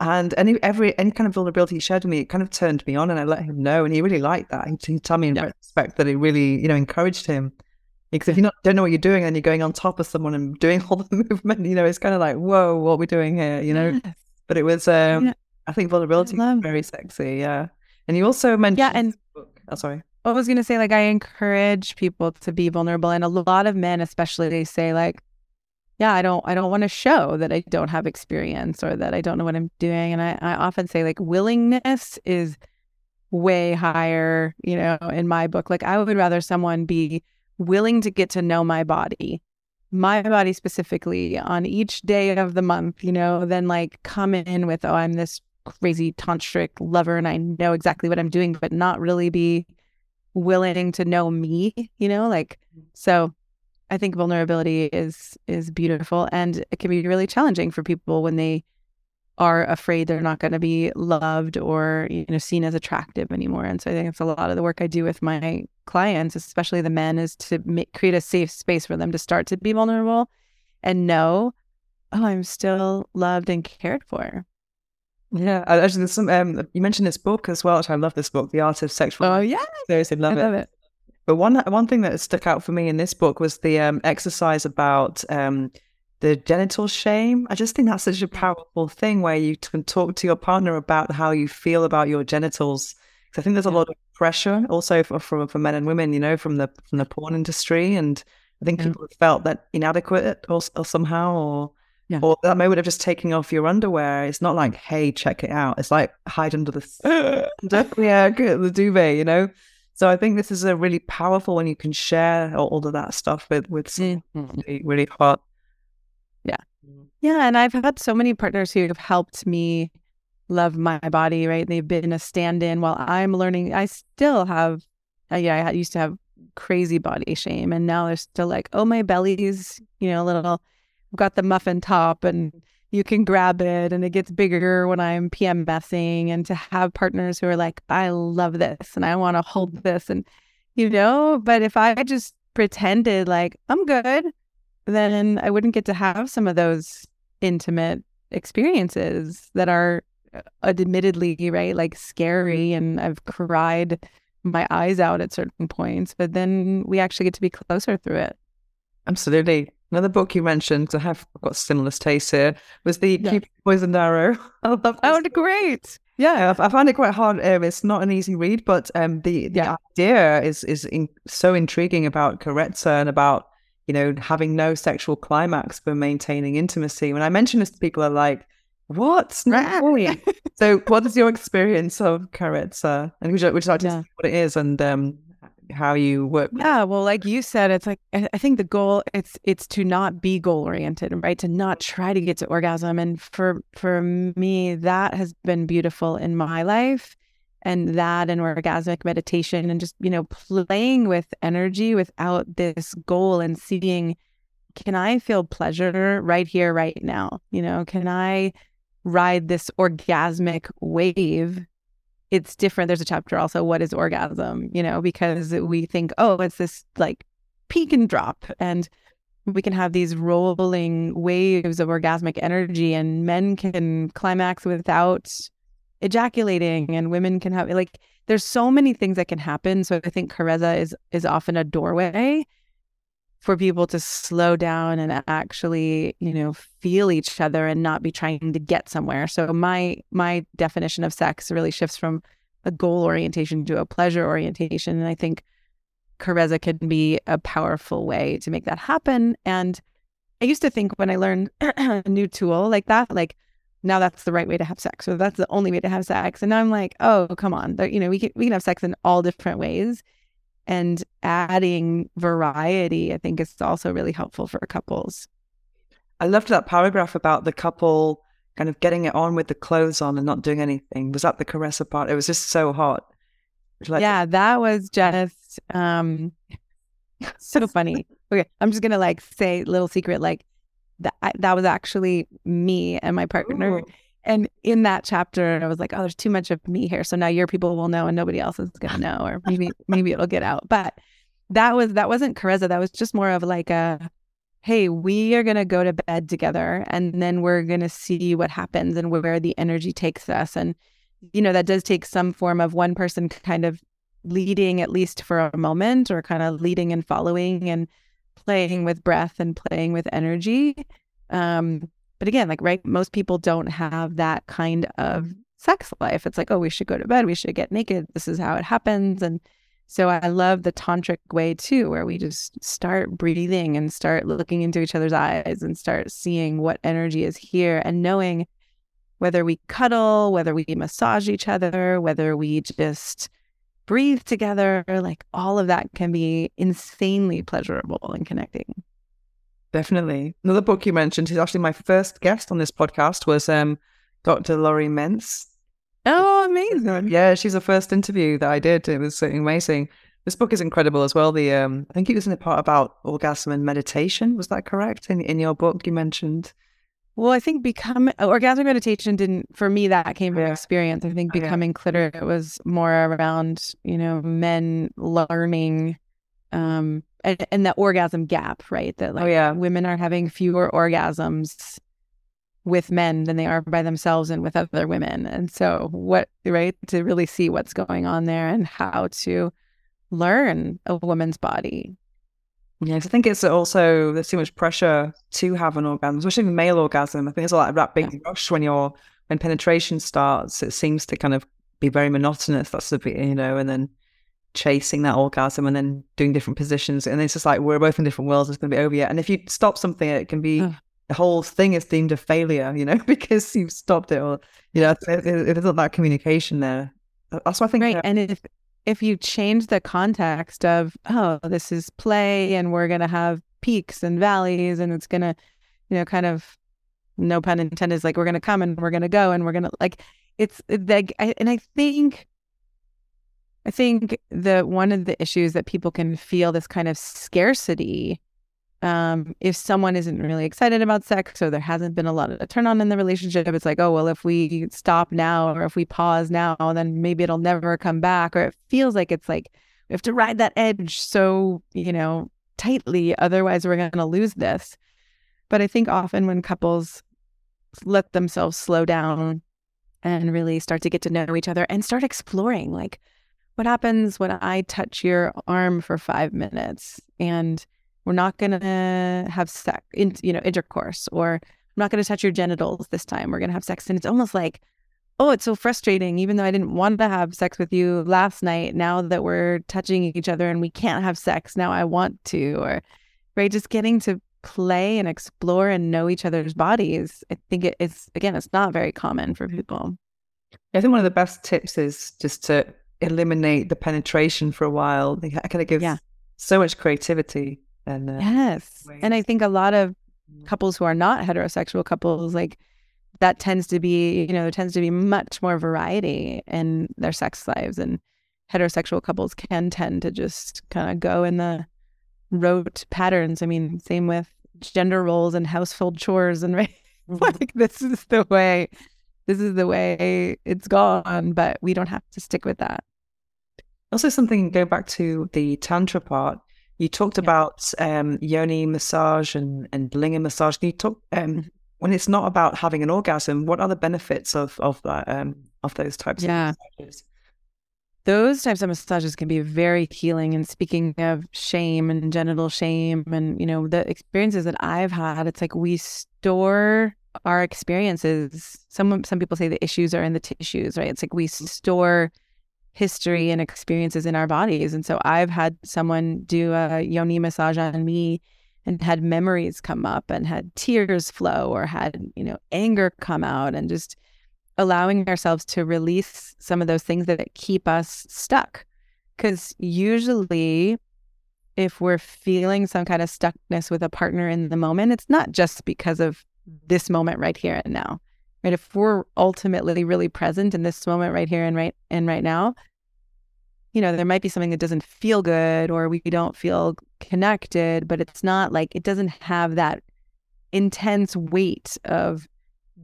And any every any kind of vulnerability he shared with me, it kind of turned me on, and I let him know, and he really liked that. He, he told me in yeah. retrospect that it really, you know, encouraged him. Because if you not, don't know what you're doing and you're going on top of someone and doing <laughs> all the movement, you know, it's kind of like, whoa, what are we doing here? You know. Yes. But it was, um, yeah. I think vulnerability I is very sexy. Yeah. And you also mentioned, yeah, and oh, sorry. I was gonna say, like, I encourage people to be vulnerable, and a lot of men, especially, they say, like, yeah, I don't, I don't want to show that I don't have experience or that I don't know what I'm doing, and I, I often say, like, willingness is way higher, you know, in my book. Like, I would rather someone be willing to get to know my body, my body specifically, on each day of the month, you know, then like come in with, oh, I'm this crazy tantric lover and I know exactly what I'm doing, but not really be willing to know me, you know, like mm-hmm. so I think vulnerability is is beautiful and it can be really challenging for people when they are afraid they're not going to be loved or you know seen as attractive anymore and so i think it's a lot of the work i do with my clients especially the men is to make, create a safe space for them to start to be vulnerable and know oh i'm still loved and cared for yeah, actually, there's some. Um, you mentioned this book as well, which I love. This book, The Art of Sexual. Oh yeah, seriously love, I love it. it. But one one thing that stuck out for me in this book was the um, exercise about um, the genital shame. I just think that's such a mm. powerful thing where you can talk to your partner about how you feel about your genitals. Because I think there's a lot of pressure also for, for, for men and women, you know, from the from the porn industry, and I think yeah. people have felt that inadequate or, or somehow, or yeah. Or that moment of just taking off your underwear. It's not like, hey, check it out. It's like hide under the <laughs> yeah, the duvet, you know. So I think this is a really powerful when you can share all, of that stuff with with mm-hmm. really, really hot. Yeah, yeah, and I've had so many partners who have helped me love my body. Right, they've been a stand-in while I'm learning. I still have, uh, yeah, I used to have crazy body shame, and now they're still like, oh, my belly's, you know, a little got the muffin top and you can grab it and it gets bigger when I'm PMSing and to have partners who are like, I love this and I want to hold this and you know, but if I just pretended like I'm good, then I wouldn't get to have some of those intimate experiences that are uh, admittedly right like scary and I've cried my eyes out at certain points, but then we actually get to be closer through it. Absolutely. Another book you mentioned, I have got similar taste here, was the yeah. Cupid Poisoned Arrow. <laughs> I love this. Oh, great. Yeah, I, I find it quite hard. Um, it's not an easy read, but um, the, the yeah. idea is is in, so intriguing about Carezza and about you know having no sexual climax but maintaining intimacy. When I mention this to people, are like, "What? No. <laughs> so, what is your experience of Carezza? And would you, would you like to yeah. what it is and um, how you work yeah well like you said it's like i think the goal it's it's to not be goal oriented right to not try to get to orgasm and for for me that has been beautiful in my life and that and orgasmic meditation and just you know playing with energy without this goal and seeing can i feel pleasure right here right now you know can i ride this orgasmic wave it's different. There's a chapter also, what is orgasm, you know, because we think, oh, it's this like peak and drop. And we can have these rolling waves of orgasmic energy, and men can climax without ejaculating, and women can have like, there's so many things that can happen. So I think Carezza is is often a doorway for people to slow down and actually you know feel each other and not be trying to get somewhere. So my my definition of sex really shifts from a goal orientation to a pleasure orientation. And i think Carezza can be a powerful way to make that happen. And I used to think when I learned <clears throat> a new tool like that, like now that's the right way to have sex, or that's the only way to have sex. And now I'm like, oh, come on, you know, we can we can have sex in all different ways, and adding variety, I think, is also really helpful for couples. I loved that paragraph about the couple kind of getting it on with the clothes on and not doing anything. Was that the Carezza part? It was just so hot. Like, yeah, that was just um <laughs> so funny. Okay, I'm just gonna like say little secret, like that that was actually me and my partner. Ooh. And in that chapter, I was like, "Oh, there's too much of me here." So now your people will know, and nobody else is gonna know, or maybe maybe it'll get out. But that was that wasn't Carezza. That was just more of like a, "Hey, we are gonna go to bed together, and then we're gonna see what happens and where the energy takes us." And you know, that does take some form of one person kind of leading at least for a moment or kind of leading and following and playing with breath and playing with energy. Um, but again, like, right, most people don't have that kind of sex life. It's like, oh, we should go to bed, we should get naked. This is how it happens. And so I love the tantric way too, where we just start breathing and start looking into each other's eyes and start seeing what energy is here and knowing whether we cuddle, whether we massage each other, whether we just breathe together, like all of that can be insanely pleasurable and connecting. Definitely. Another book you mentioned is actually my first guest on this podcast was um, Dr. Laurie Mintz. Oh, amazing. Yeah, she's the first interview that I did. It was amazing. This book is incredible as well. The um, I think it was in the part about orgasm and meditation. Was that correct? In in your book you mentioned well, I think become orgasmic meditation didn't for me that came from experience. I think Becoming Cliterate was more around, you know, men learning um and, and the orgasm gap, right? That like oh, yeah. women are having fewer orgasms with men than they are by themselves and with other women. And so what right to really see what's going on there and how to learn a woman's body Yes, I think it's also there's too much pressure to have an orgasm, especially a male orgasm. I think it's all like that big yeah. rush when you're when penetration starts. It seems to kind of be very monotonous. That's the bit, you know, and then chasing that orgasm and then doing different positions, and it's just like we're both in different worlds. It's going to be over yet. And if you stop something, it can be the whole thing is deemed a failure, you know, <laughs> because you've stopped it, or you know, it isn't that communication there. That's what I think. Right, and if if you change the context of, oh, this is play and we're going to have peaks and valleys and it's going to, you know, kind of, no pun intended, is like we're going to come and we're going to go and we're going to, like, it's like, I, and I think, I think that one of the issues that people can feel this kind of scarcity um, if someone isn't really excited about sex or there hasn't been a lot of a turn on in the relationship, it's like, oh, well, if we stop now or if we pause now, then maybe it'll never come back. Or it feels like it's like we have to ride that edge so, you know, tightly. Otherwise, we're going to lose this. But I think often when couples let themselves slow down and really start to get to know each other and start exploring, like, what happens when I touch your arm for five minutes and we're not going to have sex, in, you know, intercourse, or I'm not going to touch your genitals this time. We're going to have sex. And it's almost like, oh, it's so frustrating. Even though I didn't want to have sex with you last night, now that we're touching each other and we can't have sex, now I want to. Or, right, just getting to play and explore and know each other's bodies. I think it's, again, it's not very common for mm-hmm. people. I think one of the best tips is just to eliminate the penetration for a while. It kind of gives yeah. so much creativity and uh, yes ways. and i think a lot of mm. couples who are not heterosexual couples like that tends to be you know tends to be much more variety in their sex lives and heterosexual couples can tend to just kind of go in the rote patterns i mean same with gender roles and household chores and <laughs> right mm-hmm. like this is the way this is the way it's gone but we don't have to stick with that also something go back to the tantra part you talked yeah. about um, yoni massage and, and lingam massage. Can you talk um, when it's not about having an orgasm? What are the benefits of of that um, of those types yeah. of massages? Those types of massages can be very healing. And speaking of shame and genital shame, and you know the experiences that I've had, it's like we store our experiences. Some some people say the issues are in the tissues, right? It's like we mm-hmm. store history and experiences in our bodies. And so I've had someone do a yoni massage on me and had memories come up and had tears flow or had, you know, anger come out and just allowing ourselves to release some of those things that keep us stuck. Because usually, if we're feeling some kind of stuckness with a partner in the moment, it's not just because of this moment right here and now. Right. If we're ultimately really present in this moment right here and right and right now, you know, there might be something that doesn't feel good or we don't feel connected, but it's not like it doesn't have that intense weight of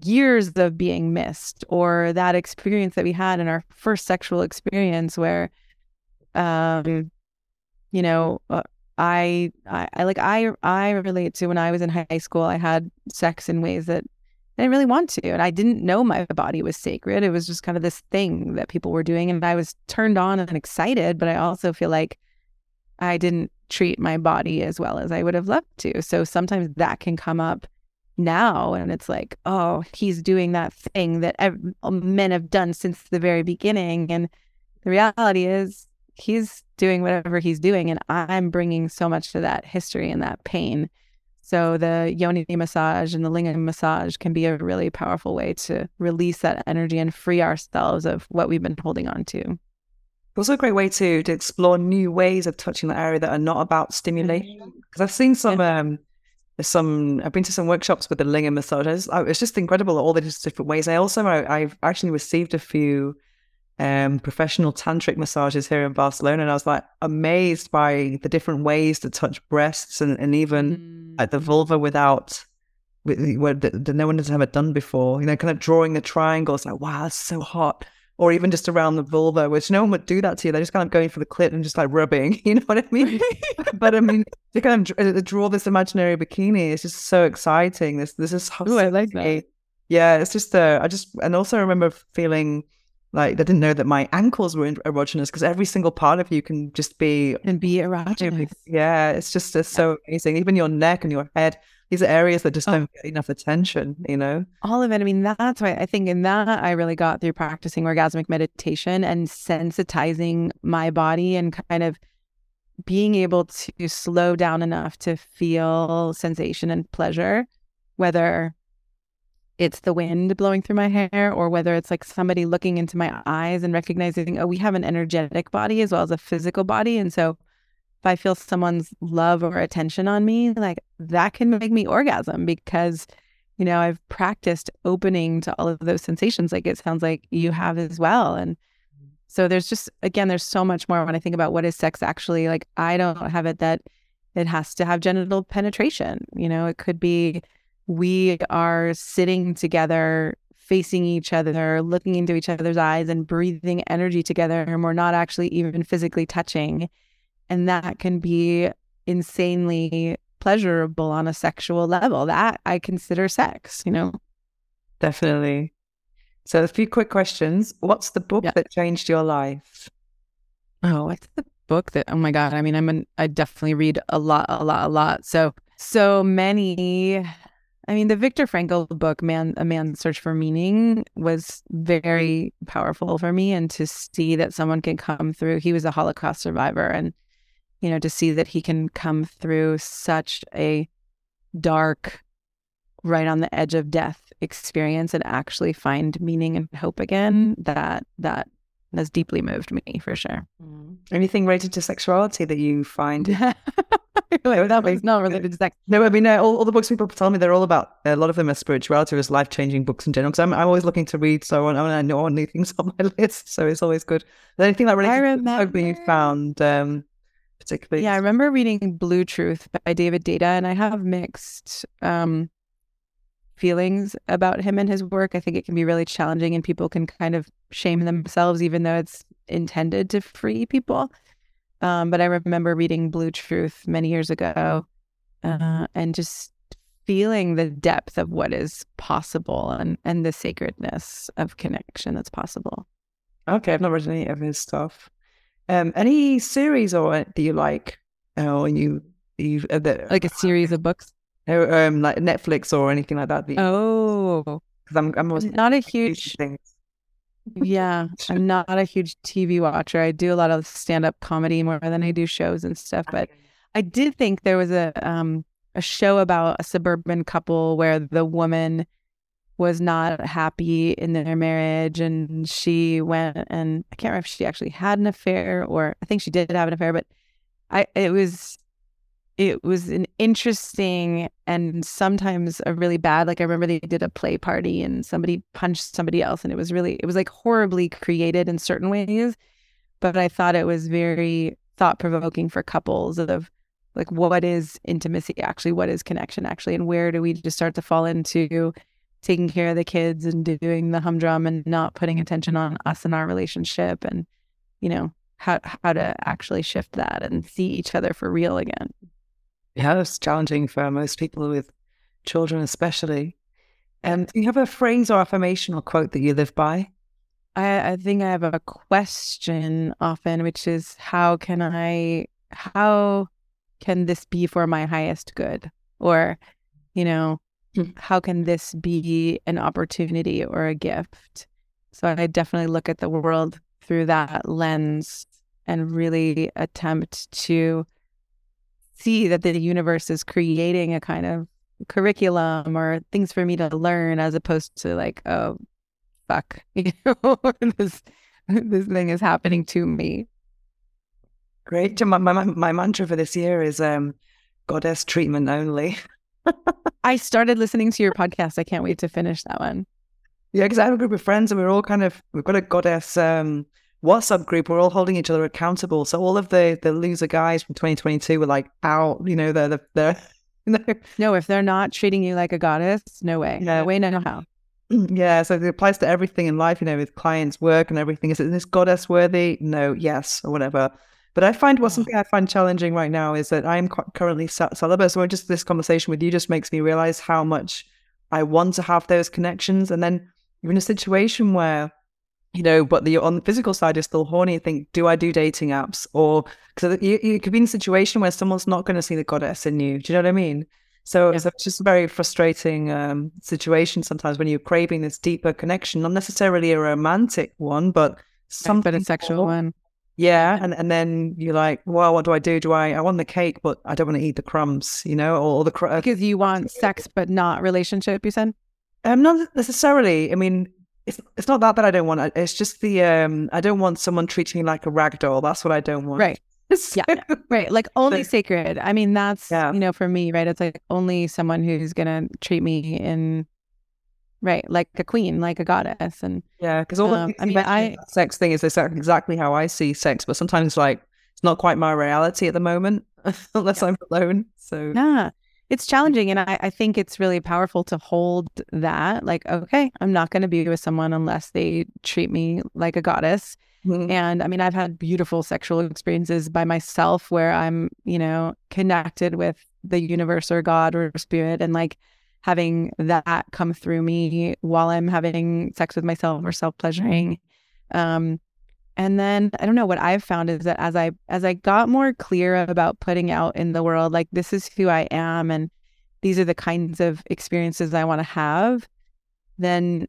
years of being missed or that experience that we had in our first sexual experience where um you know uh, I, I i like i i relate to when i was in high school i had sex in ways that I didn't really want to. And I didn't know my body was sacred. It was just kind of this thing that people were doing. And I was turned on and excited, but I also feel like I didn't treat my body as well as I would have loved to. So sometimes that can come up now. And it's like, oh, he's doing that thing that men have done since the very beginning. And the reality is, he's doing whatever he's doing. And I'm bringing so much to that history and that pain. So the yoni massage and the lingam massage can be a really powerful way to release that energy and free ourselves of what we've been holding on to. Also a great way to to explore new ways of touching the area that are not about stimulation. Because mm-hmm. I've seen some yeah. um some I've been to some workshops with the lingam massages. It's just incredible all the different ways. I also I, I've actually received a few um, professional tantric massages here in Barcelona, and I was like amazed by the different ways to touch breasts and, and even mm. like the vulva without where that no one has ever done before. You know, kind of drawing the triangles, like wow, that's so hot. Or even just around the vulva, which no one would do that to you. They're just kind of going for the clit and just like rubbing. <laughs> You know what I mean? <laughs> but I mean, to kind of uh, draw this imaginary bikini is just so exciting. This this is oh, I like that. Yeah, it's just uh, I just and also I remember feeling like I didn't know that my ankles were erogenous because every single part of you can just be and be erogenous. Yeah, it's just it's so amazing. Even your neck and your head. These are areas that just oh. don't get enough attention, you know? All of it. I mean, that's why I think in that I really got through practicing orgasmic meditation and sensitizing my body and kind of being able to slow down enough to feel sensation and pleasure, whether it's the wind blowing through my hair or whether it's like somebody looking into my eyes and recognizing, oh, we have an energetic body as well as a physical body. And so if I feel someone's love or attention on me, like that can make me orgasm because, you know, I've practiced opening to all of those sensations. Like it sounds like you have as well. And so there's just, again, there's so much more when I think about what is sex actually. Like I don't have it that it has to have genital penetration. You know, it could be we are sitting together, facing each other, looking into each other's eyes, and breathing energy together. And we're not actually even physically touching. And that can be insanely pleasurable on a sexual level. That I consider sex, you know? Definitely. So, a few quick questions. What's the book yeah. that changed your life? Oh, what's the book that, oh my God. I mean, I'm an, I definitely read a lot, a lot, a lot. So, so many I mean, the Viktor Frankl book, "Man, A Man's Search for Meaning," was very mm-hmm. powerful for me, and to see that someone can come through. He was a Holocaust survivor, and you know, to see that he can come through such a dark, right on the edge of death experience and actually find meaning and hope again. That that has deeply moved me for sure. Mm. Anything related to sexuality that you find? <laughs> like, that way, not related to sex. No, I mean, uh, all, all, the books people tell me they're all about. A lot of them are spirituality, as life changing books in general. Because I'm, I'm always looking to read, so I, I know new things on my <laughs> list. So it's always good. Is there anything that really I remember... you found? Um, particularly? Yeah, I remember reading Blue Truth by David Deida, and I have mixed um, feelings about him and his work. I think it can be really challenging and people can kind of shame themselves, even though it's intended to free people. Um, but I remember reading Blue Truth many years ago uh, and just feeling the depth of what is possible and, and the sacredness of connection that's possible. Okay, I've not read any of his stuff. Um, any series or do you like? Oh, and you, you uh, the, like a series of books um, like Netflix or anything like that? oh, because I'm I'm not a huge. yeah, I'm not a huge TV watcher. I do a lot of stand up comedy more than I do shows and stuff. But I did think there was a um a show about a suburban couple where the woman was not happy in their marriage and she went and I can't remember if she actually had an affair or I think she did have an affair, but I it was it was an interesting and sometimes a really bad like i remember they did a play party and somebody punched somebody else and it was really it was like horribly created in certain ways but i thought it was very thought provoking for couples of like what is intimacy actually? What is connection actually? And where do we just start to fall into taking care of the kids and doing the humdrum and not putting attention on us and our relationship and you know how how to actually shift that and see each other for real again yeah, it's challenging for most people with children, especially. And um, do you have a phrase or affirmation or quote that you live by? I, I think I have a question often, which is how can I, how can this be for my highest good? Or, you know, hmm. how can this be an opportunity or a gift? So I definitely look at the world through that lens and really attempt to see that the universe is creating a kind of curriculum or things for me to learn as opposed to like oh fuck <laughs> you know <laughs> this this thing is happening to me. Great. My, my, my mantra for this year is um goddess treatment only. <laughs> I started listening to your podcast. I can't wait to finish that one. Yeah because i have a group of friends and we're all kind of we've got a goddess um WhatsApp group, we're all holding each other accountable. So all of the the loser guys from 2022 were like out, you know, they're they're, they're <laughs> no, if they're not treating you like a goddess, no way, yeah. no way, no how. <clears throat> Yeah, so it applies to everything in life, you know, with clients, work, and everything. Is this goddess worthy? No, yes, or whatever. But I find what something I find challenging right now is that I'm currently celibate. So just this conversation with you just makes me realize how much I want to have those connections. And then you're in a situation where you know, but the on the physical side, you're still horny. You think, do I do dating apps? Or because you, you could be in a situation where someone's not going to see the goddess in you. Do you know what I mean? So, yeah. so it's just a very frustrating um, situation sometimes when you're craving this deeper connection, not necessarily a romantic one, but a sexual more. one. Yeah, and and then you're like, well, what do I do? Do I I want the cake, but I don't want to eat the crumbs, you know, or, or the crumbs because you want sex but not relationship. You said. Um, not necessarily. I mean, it's it's not that that I don't want. It's just the um I don't want someone treating me like a rag doll. That's what I don't want. Right. <laughs> yeah. Right. Like only so, <laughs> sacred. I mean, that's yeah. you know for me, right? It's like only someone who's gonna treat me in right like a queen, like a goddess, and yeah. Because all um, I mean, I sex thing is exactly how I see sex, but sometimes like it's not quite my reality at the moment <laughs> unless yeah. I'm alone. So yeah it's challenging and I, I, think it's really powerful to hold that like okay i'm not going to be with someone unless they treat me like a goddess mm-hmm. and i mean i've had beautiful sexual experiences by myself where i'm you know connected with the universe or god or spirit and like having that come through me while i'm having sex with myself or self-pleasuring um and then I don't know what I've found is that as I as I got more clear about putting out in the world like this is who I am and these are the kinds of experiences I want to have, then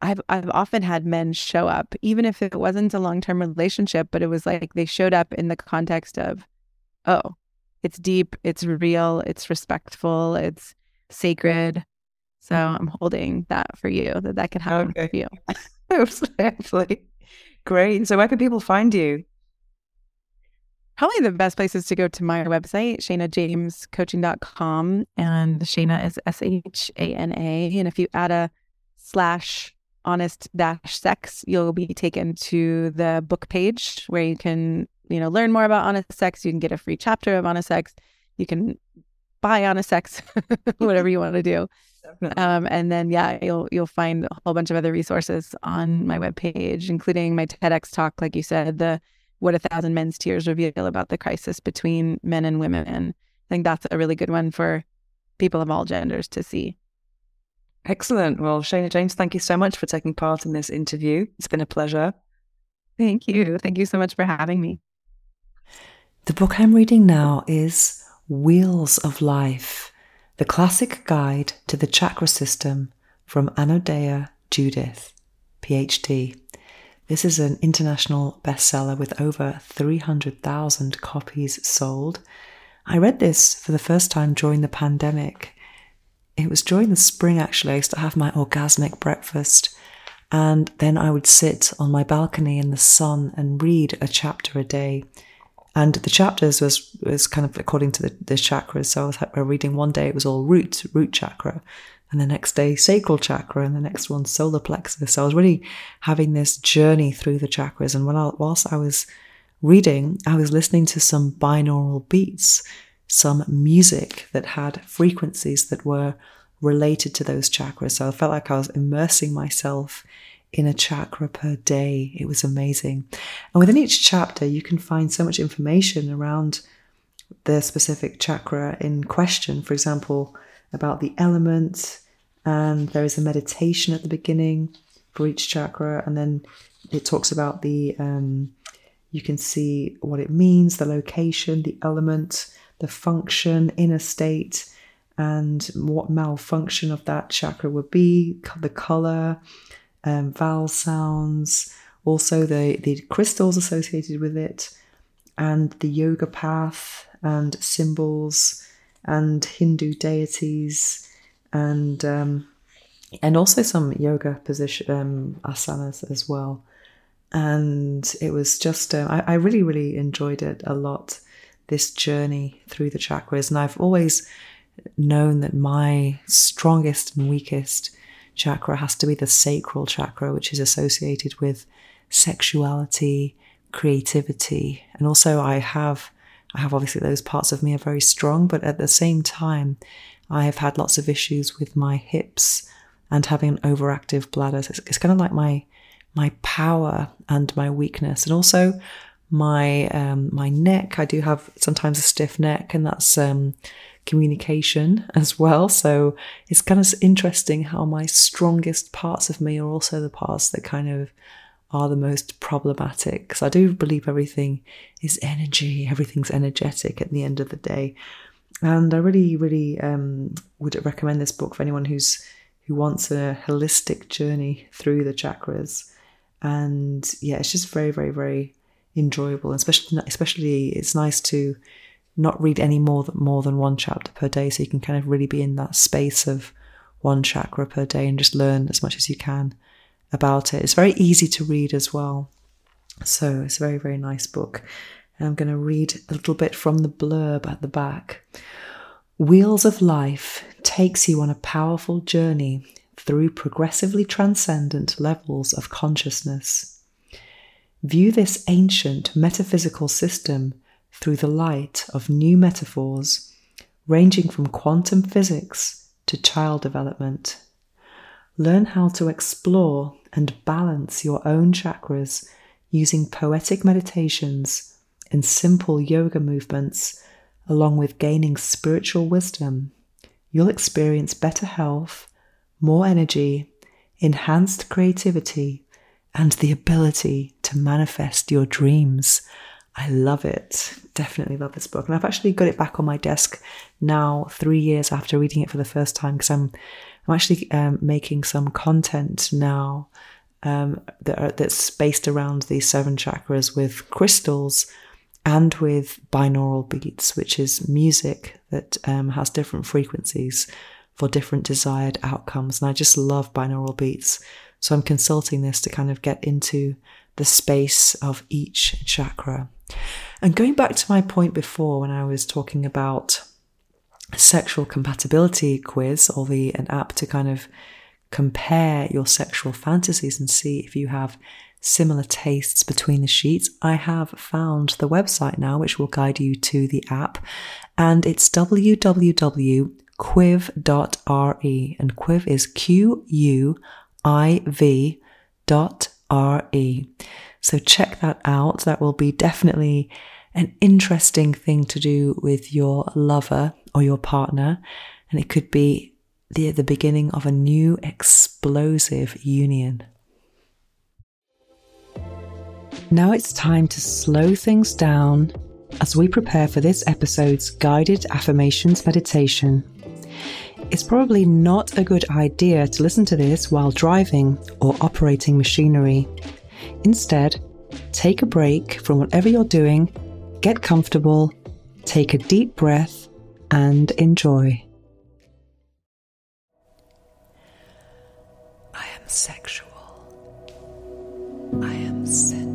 I've I've often had men show up even if it wasn't a long-term relationship, but it was like they showed up in the context of oh, it's deep, it's real, it's respectful, it's sacred. So mm-hmm. I'm holding that for you that that could happen okay. for you. <laughs> Absolutely. Great. So where can people find you? Probably the best place is to go to my website, shanajamescoaching.com. And Shana is S H A N A. And if you add a slash honest dash sex, you'll be taken to the book page where you can, you know, learn more about honest sex. You can get a free chapter of honest sex. You can buy honest sex, <laughs> whatever you want to do. Um, and then yeah, you'll you'll find a whole bunch of other resources on my webpage, including my TEDx talk, like you said, the what a thousand men's tears reveal about the crisis between men and women. And I think that's a really good one for people of all genders to see. Excellent. Well, Shana James, thank you so much for taking part in this interview. It's been a pleasure. Thank you. Thank you so much for having me. The book I'm reading now is Wheels of Life the Classic Guide to the Chakra System from Anodea Judith, PhD. This is an international bestseller with over 300,000 copies sold. I read this for the first time during the pandemic. It was during the spring, actually. I used to have my orgasmic breakfast, and then I would sit on my balcony in the sun and read a chapter a day. And the chapters was was kind of according to the, the chakras. So I was reading one day it was all root root chakra, and the next day sacral chakra, and the next one solar plexus. So I was really having this journey through the chakras. And when I, whilst I was reading, I was listening to some binaural beats, some music that had frequencies that were related to those chakras. So I felt like I was immersing myself in a chakra per day. It was amazing. And within each chapter, you can find so much information around the specific chakra in question. For example, about the element, and there is a meditation at the beginning for each chakra, and then it talks about the. Um, you can see what it means, the location, the element, the function, inner state, and what malfunction of that chakra would be, the color, um, vowel sounds, also the, the crystals associated with it, and the yoga path, and symbols, and Hindu deities, and um, and also some yoga position um, asanas as well. And it was just uh, I, I really really enjoyed it a lot. This journey through the chakras, and I've always known that my strongest and weakest chakra has to be the sacral chakra, which is associated with sexuality, creativity, and also I have I have obviously those parts of me are very strong, but at the same time, I have had lots of issues with my hips and having an overactive bladder. So it's, it's kind of like my my power and my weakness, and also my um, my neck. I do have sometimes a stiff neck, and that's um, communication as well. So it's kind of interesting how my strongest parts of me are also the parts that kind of are the most problematic. Because I do believe everything is energy, everything's energetic at the end of the day. And I really, really um, would recommend this book for anyone who's who wants a holistic journey through the chakras. And yeah, it's just very, very, very enjoyable. Especially, especially it's nice to not read any more than more than one chapter per day, so you can kind of really be in that space of one chakra per day and just learn as much as you can about it. It's very easy to read as well. So it's a very, very nice book. And I'm going to read a little bit from the blurb at the back. Wheels of Life takes you on a powerful journey through progressively transcendent levels of consciousness. View this ancient metaphysical system through the light of new metaphors, ranging from quantum physics to child development. Learn how to explore and balance your own chakras using poetic meditations and simple yoga movements, along with gaining spiritual wisdom, you'll experience better health, more energy, enhanced creativity, and the ability to manifest your dreams. I love it. Definitely love this book. And I've actually got it back on my desk now, three years after reading it for the first time, because I'm, I'm actually um, making some content now um, that are, that's based around these seven chakras with crystals and with binaural beats, which is music that um, has different frequencies for different desired outcomes. And I just love binaural beats. So I'm consulting this to kind of get into the space of each chakra. And going back to my point before when I was talking about sexual compatibility quiz or the an app to kind of compare your sexual fantasies and see if you have similar tastes between the sheets, I have found the website now, which will guide you to the app, and it's www.quiv.re, and Quiv is Q U I V dot R E. So check that out. That will be definitely an interesting thing to do with your lover or your partner, and it could be the, the beginning of a new explosive union. Now it's time to slow things down as we prepare for this episode's guided affirmations meditation. It's probably not a good idea to listen to this while driving or operating machinery. Instead, take a break from whatever you're doing, get comfortable, take a deep breath, and enjoy. I am sexual. I am sensitive.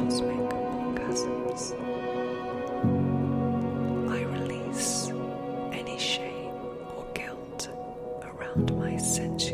cosmic orgasms. I release any shame or guilt around my sensuality.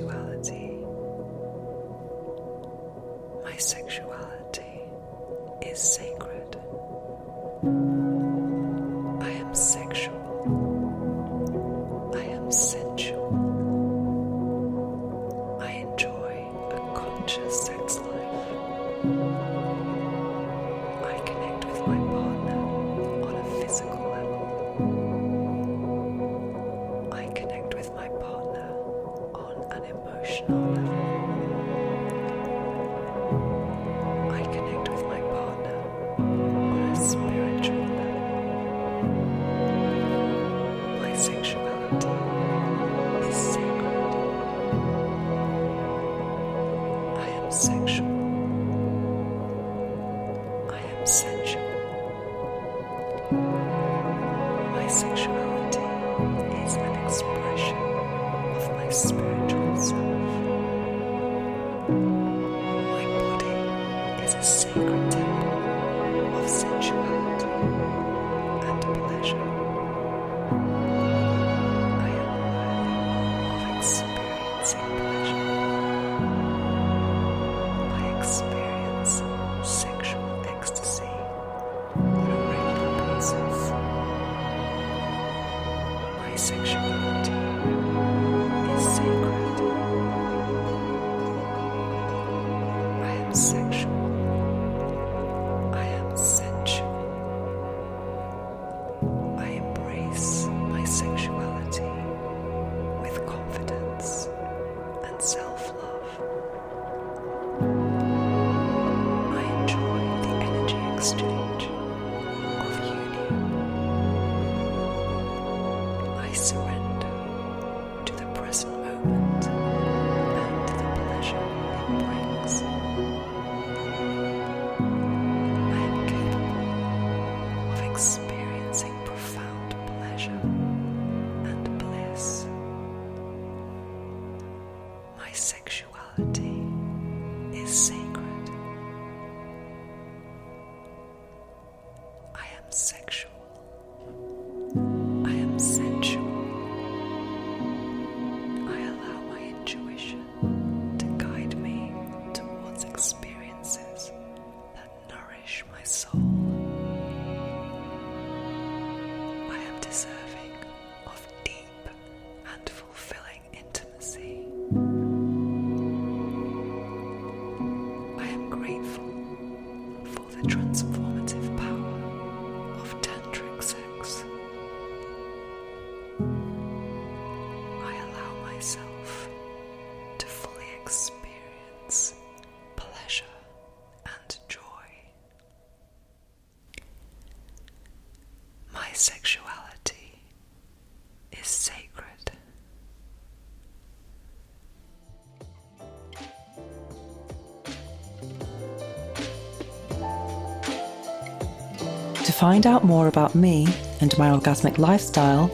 find out more about me and my orgasmic lifestyle,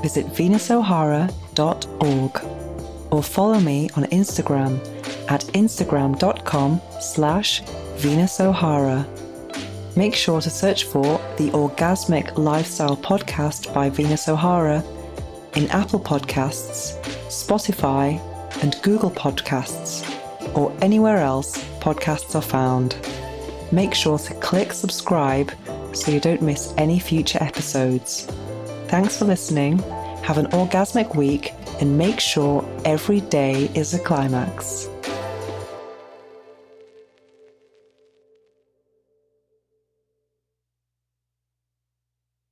visit venusohara.org or follow me on Instagram at instagram.com slash venusohara. Make sure to search for the Orgasmic Lifestyle Podcast by Venus O'Hara in Apple Podcasts, Spotify, and Google Podcasts, or anywhere else podcasts are found. Make sure to click subscribe so you don't miss any future episodes. Thanks for listening. Have an orgasmic week and make sure every day is a climax.